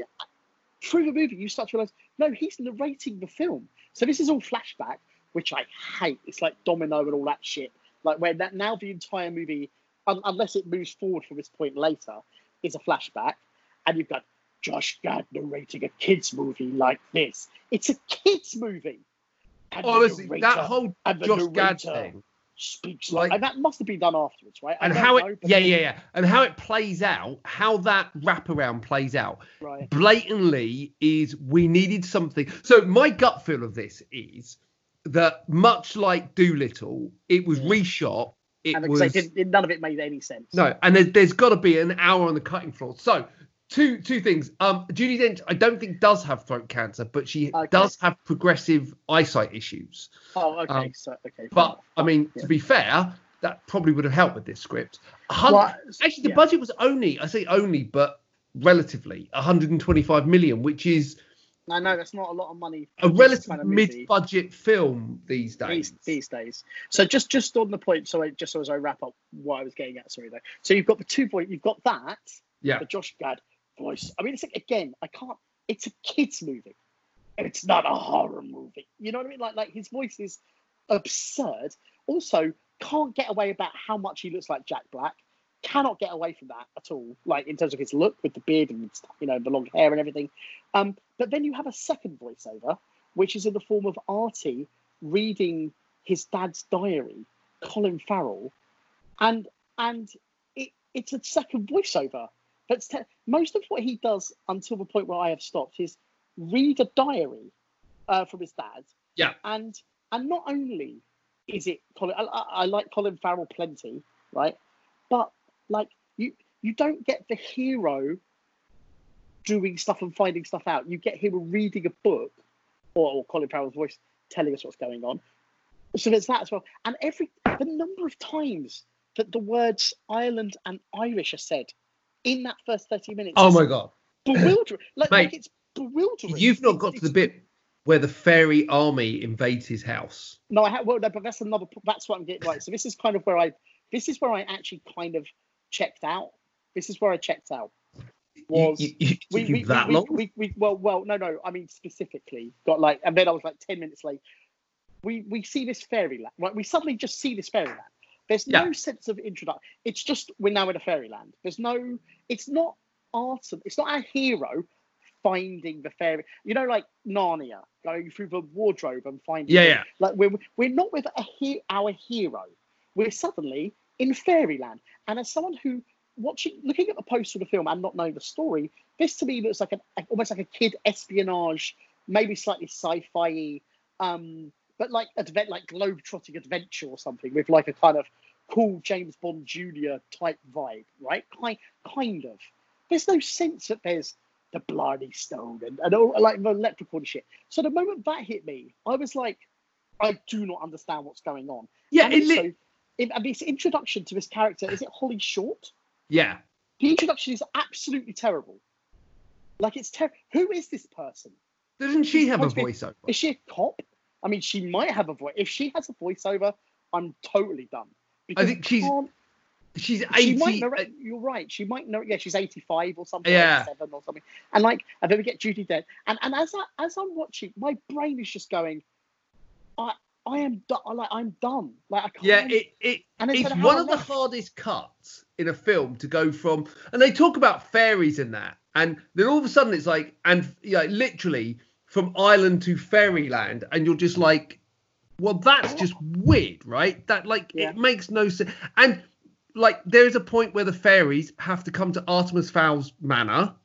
through the movie you start to realize no, he's narrating the film. So this is all flashback, which I hate. It's like Domino and all that shit. Like where that now the entire movie, un- unless it moves forward from this point later, is a flashback, and you've got Josh Gad narrating a kids movie like this. It's a kids movie. And honestly, that whole Josh Gad thing, speaks like- and that must have been done afterwards, right? I and how it, but yeah, yeah, yeah, and how it plays out, how that wraparound plays out, right. blatantly is we needed something. So my gut feel of this is that much like Dolittle, it was Yeah. reshot. It And was because they didn't, none of it made any sense. no, and there's, there's got to be an hour on the cutting floor. So two two things. Um, Judi Dench, I don't think does have throat cancer, but she Okay. does have progressive eyesight issues. Oh, okay. Um, so okay. But. I mean, Yeah. to be fair, that probably would have helped with this script. Well, Actually, the yeah. budget was only, I say only, but relatively 125 million, which is I know that's not a lot of money. a relative kind of mid-budget film these days. these, these days. So just just on the point, so I, just so as I wrap up what I was getting at, sorry though. So you've got the two voice, you've got that, Yeah. the Josh Gad voice. I mean, it's like again, I can't. It's a kids movie. It's not a horror movie. You know what I mean? Like like his voice is absurd. Also, can't get away about how much he looks like Jack Black. Cannot get away from that at all. Like in terms of his look with the beard and you know the long hair and everything. Um, but then you have a second voiceover, which is in the form of Artie reading his dad's diary, Colin Farrell, and and it, it's a second voiceover. But most of what he does until the point where I have stopped is read a diary uh, from his dad. Yeah. And and not only is it Colin, I, I I like Colin Farrell plenty, right? But like you you don't get the hero doing stuff and finding stuff out. You get him reading a book, or, or Colin Farrell's voice telling us what's going on. So there's that as well. And every the number of times that the words Ireland and Irish are said in that first 30 minutes. Oh my god! bewildering. Like, Mate, like it's bewildering. You've not It's- got to the bit where the fairy army invades his house. No, I have. Well, no, but that's another. That's what I'm getting right. So this is kind of where I. This is where I actually kind of checked out. This is where I checked out. Was you, you, you, we, we, that we, long? We, we, well, well, no, no. I mean specifically got like, and then I was like ten minutes late. We we see this fairy fairyland, right? We suddenly just see this fairyland. There's no sense of introduction. It's just we're now in a fairyland. There's no. It's not Artem. It's not our hero finding the fairy. You know, like Narnia, going through the wardrobe and finding. yeah, yeah. like we're we're not with a he- our hero. We're suddenly in fairyland. And as someone who watching, looking at the poster of the film and not knowing the story, this to me looks like an almost like a kid espionage, maybe slightly sci-fi, um, but like advent like globe-trotting adventure or something with like a kind of cool James Bond Junior type vibe, right? Kind kind of. There's no sense that there's the Blarney Stone and, and all like the leprechaun shit. So the moment that hit me, I was like, I do not understand what's going on. Yeah, and it also, li- in, and this introduction to this character is it Holly Short? yeah. The introduction is absolutely terrible. Like it's terrible. who is this person? Doesn't she have a voiceover? Is she a cop? I mean, she might have a voice. If she has a voiceover, I'm totally done. Because think she's She's she might eighty. narrate, you're right. She might know. Yeah, she's 85 or something. Yeah. 87 or something. And like, and then we get Judy dead. And and as I as I'm watching, my brain is just going, I I am done. Like I'm done. Like I can't. yeah, it, it it's one of the left. hardest cuts in a film to go from and they talk about fairies in that and then all of a sudden it's like and yeah literally from island to fairyland and you're just like well that's just weird right that like Yeah. it makes no sense and like there is a point where the fairies have to come to artemis fowl's manor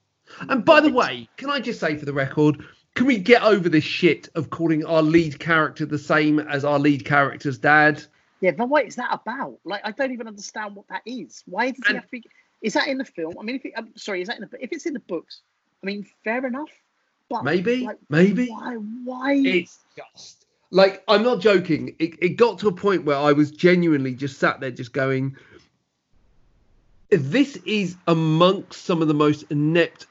and by the way can i just say for the record can we get over this shit of calling our lead character the same as our lead character's dad Yeah, but what is that about? Like, I don't even understand what that is. Why does he have to be? Is that in the film? I mean, if it, I'm sorry, is that in the if it's in the books? I mean, fair enough. But Maybe, like, maybe. why? Why? It's just like I'm not joking. It, it got to a point where I was genuinely just sat there, just going, "This is amongst some of the most inept,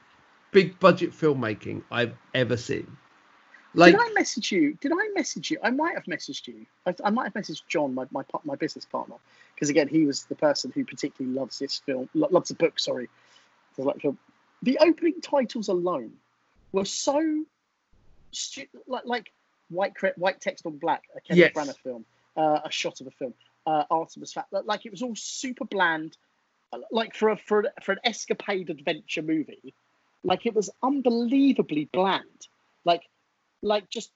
big budget filmmaking I've ever seen." Like, did I message you? Did I message you? I might have messaged you. I, I might have messaged John, my my, my business partner, because again, he was the person who particularly loves this film, lo- loves the book. Sorry, Does like. The opening titles alone were so stu- like like white white text on black, a Kenneth Yes. Branagh film, uh, a shot of a film, uh, Artemis Fowl. Like it was all super bland, uh, like for a for a, for an escapade adventure movie. Like it was unbelievably bland. Like like just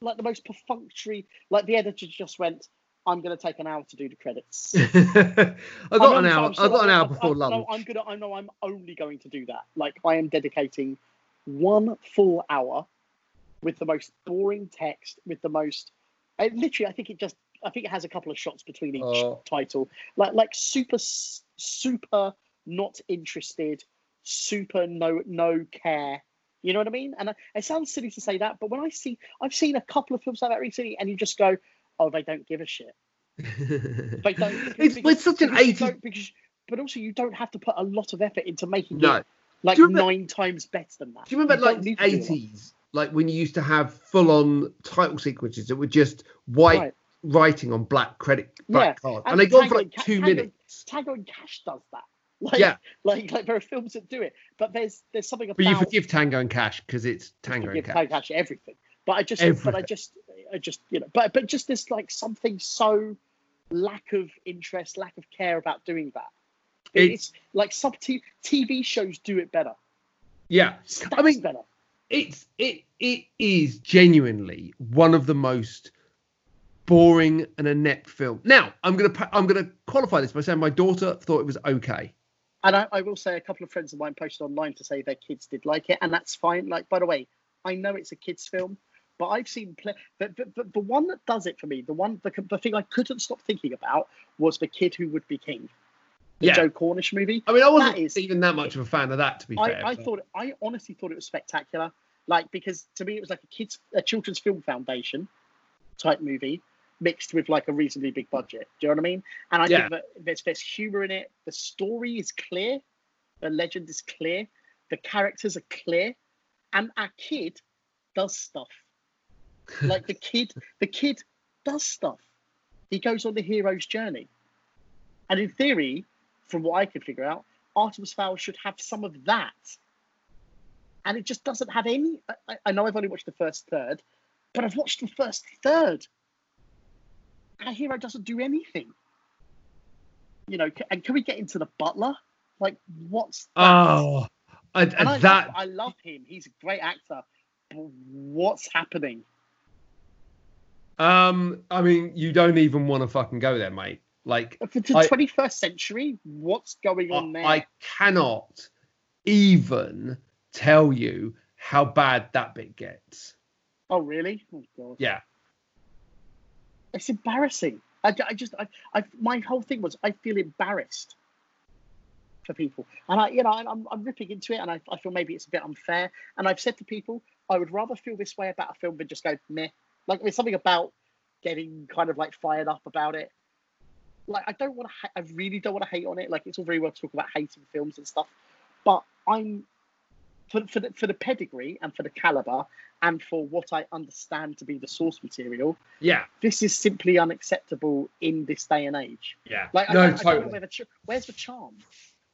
like the most perfunctory. Like the editor just went, "I'm going to take an hour to do the credits." I got an hour. I got an hour before I, lunch. No, I'm gonna. I know. I'm only going to do that. Like I am dedicating one full hour with the most boring text, with the most. I, literally, I think it just. I think it has a couple of shots between each Oh. title. Like like super super not interested, super no no care. You know what I mean? And I, it sounds silly to say that, but when I see, I've seen a couple of films like that recently, and you just go, "Oh, they don't give a shit." They don't. it's, because- it's such an because you 80s. because, but also you don't have to put a lot of effort into making No. it like remember- nine times better than that. Do you remember like the need to do a lot. eighties like when you used to have full-on title sequences that were just white Right. writing on black credit black cards, and, and they go on for like two Tango- minutes. Tango and Cash does that. Like, Yeah. like, like there are films that do it, but there's there's something about But you forgive Tango and Cash because it's Tango and Cash. Tango Cash everything. But I just, but I just, I just, you know, but but just this like something so lack of interest, lack of care about doing that. It's- It's, like sub TV shows do it better. Yeah, Stacks I mean, better. it's it it is genuinely one of the most boring and inept film. Now, I'm gonna I'm gonna qualify this by saying my daughter thought it was okay. And I, I will say a couple of friends of mine posted online to say their kids did like it, and that's fine. Like, by the way, I know it's a kids' film, but I've seen play. But, but, but the one that does it for me, the one the, the thing I couldn't stop thinking about was the kid who would be king, the Yeah. Joe Cornish movie. I mean, I wasn't That is- even that much of a fan of that, to be fair. I, I but- thought I honestly thought it was spectacular. Like because to me it was like a kids a children's film foundation type movie mixed with like a reasonably big budget. Do you know what I mean? And I Yeah. think that there's there's humor in it. The story is clear. The legend is clear. The characters are clear, and our kid does stuff. Like the kid, the kid does stuff. He goes on the hero's journey, and in theory, from what I could figure out, Artemis Fowl should have some of that. And it just doesn't have any. I- I, know I've only watched the first third, but I've watched the first third. Our hero doesn't do anything. You know, and can we get into the butler? Like, what's that? oh, I, and I, that love, I love him. He's a great actor. But what's happening? um, I mean, you don't even want to fucking go there, mate. Like, For the I- 21st century, what's going on there? I, I cannot even tell you how bad that bit gets. oh, really? Oh, God. Yeah, It's embarrassing. I, I just, I, I, my whole thing was I feel embarrassed for people, and I, you know, I'm, I'm ripping into it, and I, I feel maybe it's a bit unfair. And I've said to people, I would rather feel this way about a film than just go meh. Like there's something about getting kind of like fired up about it. Like I don't want to, ha- I really don't want to hate on it. Like it's all very well to talk about hating films and stuff, but I'm for for the, for the pedigree and for the caliber and for what I understand to be the source material yeah, this is simply unacceptable in this day and age. yeah. Like, I no, don't, I know totally. where the ch- where's the charm?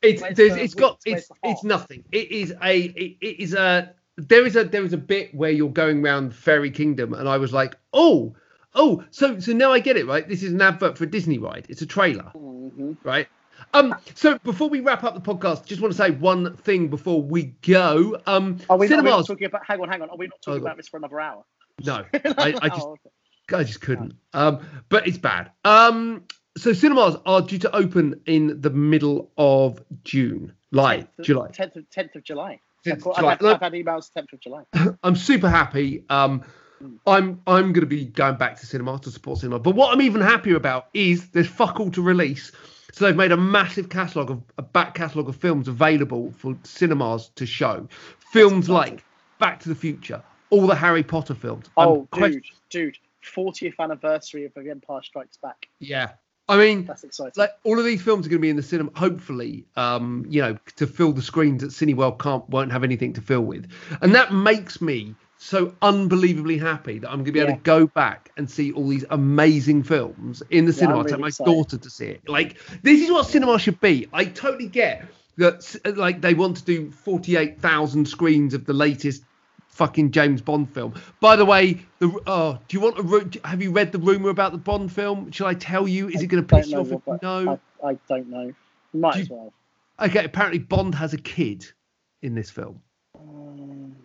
It's Where's there's, the it's got it's it's nothing. It is a it, it is a there is a there is a bit where you're going around Fairy Kingdom, and I was like, oh, oh, so so now I get it, right? This is an advert for a Disney ride. It's a trailer, Mm-hmm. right? Um, so before we wrap up the podcast, just want to say one thing before we go. Um, Are we, not, are we talking about? Hang on, hang on. Are we not talking on. about this for another hour? No, I, I just Oh, okay. I just couldn't. Um, but it's bad. Um, so cinemas are due to open in the middle of June, like 10th of- July. 10th of, 10th of July. 10th I've, of July. I've, had, I've had emails 10th of July. I'm super happy. Um, I'm I'm going to be going back to cinema to support cinema. But what I'm even happier about is there's fuck all to release. So they've made a massive catalogue of a back catalogue of films available for cinemas to show. Films like Back to the Future, all the Harry Potter films. Um, Oh, quest- dude, dude. 40th anniversary of The Empire Strikes Back. yeah. I mean, That's exciting. like all of these films are going to be in the cinema hopefully um you know to fill the screens that cineworld can't won't have anything to fill with and that makes me so unbelievably happy that i'm going to be able Yeah. to go back and see all these amazing films in the Yeah, cinema I'm take my excited. daughter to see it like this is what cinema should be i totally get that like they want to do 48,000 screens of the latest fucking James Bond film. By the way, the oh, do you want a have you read the rumor about the Bond film? Shall I tell you? Is it going to piss you off if you know? I, I don't know. Might Do as you- well. Okay, apparently Bond has a kid in this film. Um,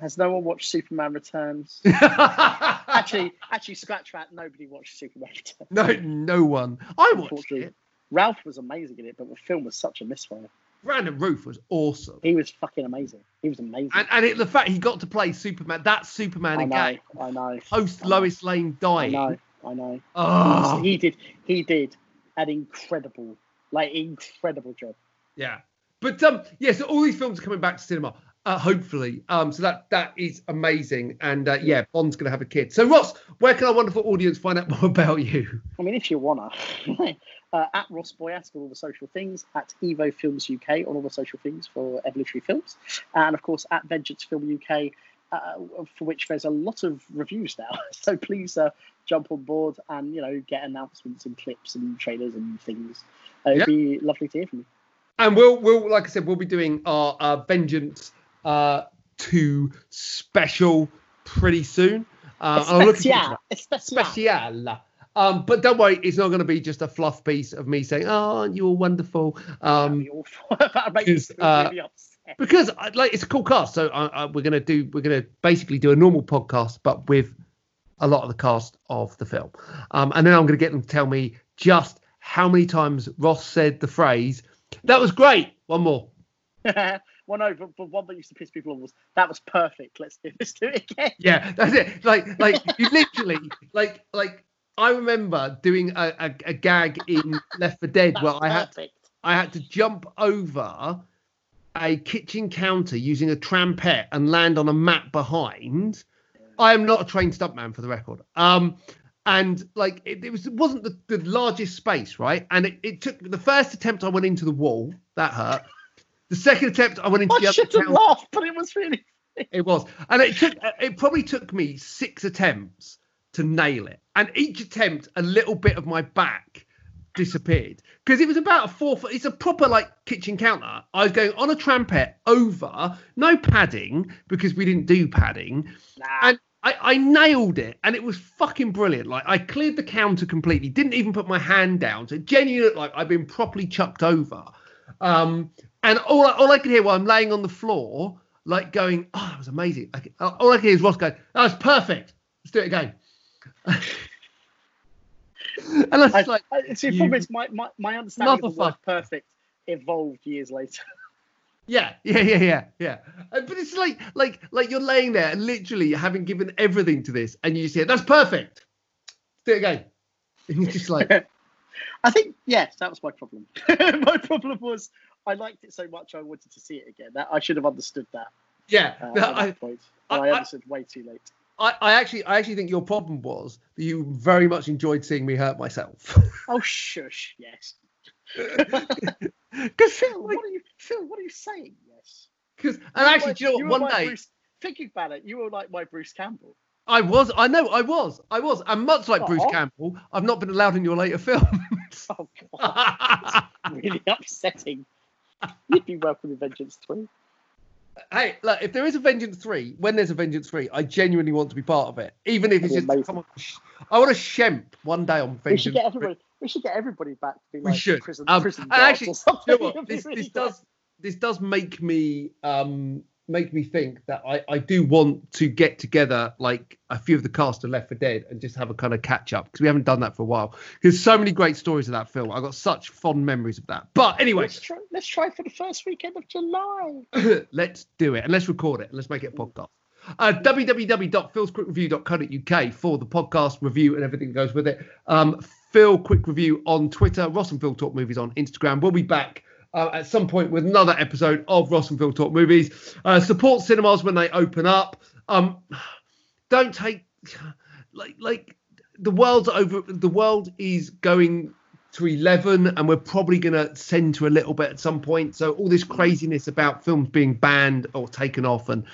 has no one watched Superman Returns? actually, actually, scratch that. Nobody watched Superman Returns. no no one. I watched it. Ralph was amazing in it, but the film was such a misfire. Brandon Routh was awesome, He was fucking amazing. He was amazing. and and it, the fact he got to play Superman, that Superman I know, again, I know, post I know. Lois Lane I know, I know. Oh, He did, he did an incredible, like incredible job. yeah. But um, yeah. So all these films are coming back to cinema. Uh, hopefully, um, so that that is amazing, and uh, yeah, Bond's gonna have a kid. So Ross, where can our wonderful audience find out more about you? I mean, if you wanna, uh, at Ross Boyask for all the social things, at Evo Films UK on all the social things for Evolutionary Films, and of course at Vengeance Film UK uh, for which there's a lot of reviews now. So please uh, jump on board and you know get announcements and clips and trailers and things. Uh, it'd Yep. be lovely to hear from you. and we'll we'll like I said, we'll be doing our uh, Vengeance uh, two special pretty soon. Uh, and I'm looking forward to that. Especial. Especial. special. Um, but don't worry, it's not going to be just a fluff piece of me saying, "Oh, you're wonderful." Um, be awful. That'd make because, uh, because like it's a cool cast, so I, I, we're gonna do we're gonna basically do a normal podcast, but with a lot of the cast of the film. Um, and then I'm gonna get them to tell me just how many times Ross said the phrase, "That was great." One more. well, no, but, but one that used to piss people off was that was perfect. Let's do let's do it again. Yeah, that's it. Like, like you literally, like, like I remember doing a, a, a gag in Left for Dead where I had perfect. I had to jump over a kitchen counter using a trampette and land on a mat behind. I am not a trained stuntman for the record. Um, and like it, it was it wasn't the, the largest space, right? And it, it took the first attempt I went into the wall, that hurt. The second attempt I went into the I other should have laughed, but it was really. It was, and it took it probably took me six attempts to nail it, and each attempt a little bit of my back disappeared because it was about a four foot. It's a proper like kitchen counter. I was going on a trampette over, no padding because we didn't do padding, Nah. and I, I nailed it, and it was fucking brilliant. Like I cleared the counter completely, didn't even put my hand down, so it genuinely looked like I'd been properly chucked over. Um, and all I, all I could hear while I'm laying on the floor, like going, "Oh, that was amazing!" I could- all I could hear is Ross going, "That was perfect. Let's do it again." and I was I, like, I, see, the you problem is my, my, my understanding of the word perfect evolved years later. Yeah, yeah, yeah, yeah, yeah. Uh, But it's like, like, like you're laying there and literally having given everything to this, and you just hear, "That's perfect." Let's do it again. And you're just like, I think yes, that was my problem. my problem was I liked it so much I wanted to see it again. That I should have understood that yeah. uh, no, at I, that point. I- I, I- understood way too late. I, I actually, I actually think your problem was that you very much enjoyed seeing me hurt myself. Oh shush, yes. Because, Phil, what are you Phil, what are you saying? Yes. because, and actually, like- do you know what? One like day, Bruce, thinking about it, you were like my Bruce Campbell. I was, I know, I was, I was, and much like Bruce Campbell, I've not been allowed in your later films. Oh god, really upsetting. You'd be welcome in Vengeance 3. hey, look, if there is a Vengeance 3, when there's a Vengeance 3, I genuinely want to be part of it. Even if it's just, come on, sh- I want to shemp one day on Vengeance We should get 3. everybody. We should get everybody back to be We like should. prison, Um, prison actually. You know what? This, really this does this does make me um make me think that I, I do want to get together like a few of the cast of Left for Dead and just have a kind of catch up because we haven't done that for a while. There's so many great stories of that film. I got such fond memories of that. But anyway, Let's try. Let's try for the first weekend of July. let's do it and let's record it and let's make it a podcast. Uh, www.philsquickreview.co.uk for the podcast review and everything that goes with it. Um, Phil Quick Review on Twitter, Ross and Phil Talk Movies on Instagram. We'll be back uh, at some point with another episode of Ross and Phil Talk Movies. Uh, support cinemas when they open up. Um, don't take like like the world's over. The world is going to 11 and we're probably going to send to a little bit at some point so all this craziness about films being banned or taken off and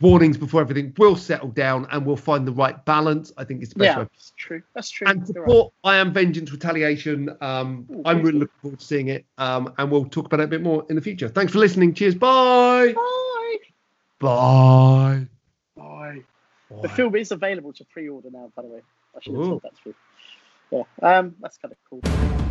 warnings before everything will settle down and we'll find the right balance i think it's the best Yeah, way that's true. That's true. and You're right. support i am vengeance retaliation um Ooh, i'm really looking forward to seeing it um and we'll talk about it a bit more in the future thanks for listening cheers bye Bye. bye, Bye. bye. The film is available to pre-order now, by the way. I should have Ooh. told that through. Yeah, um, that's kind of cool.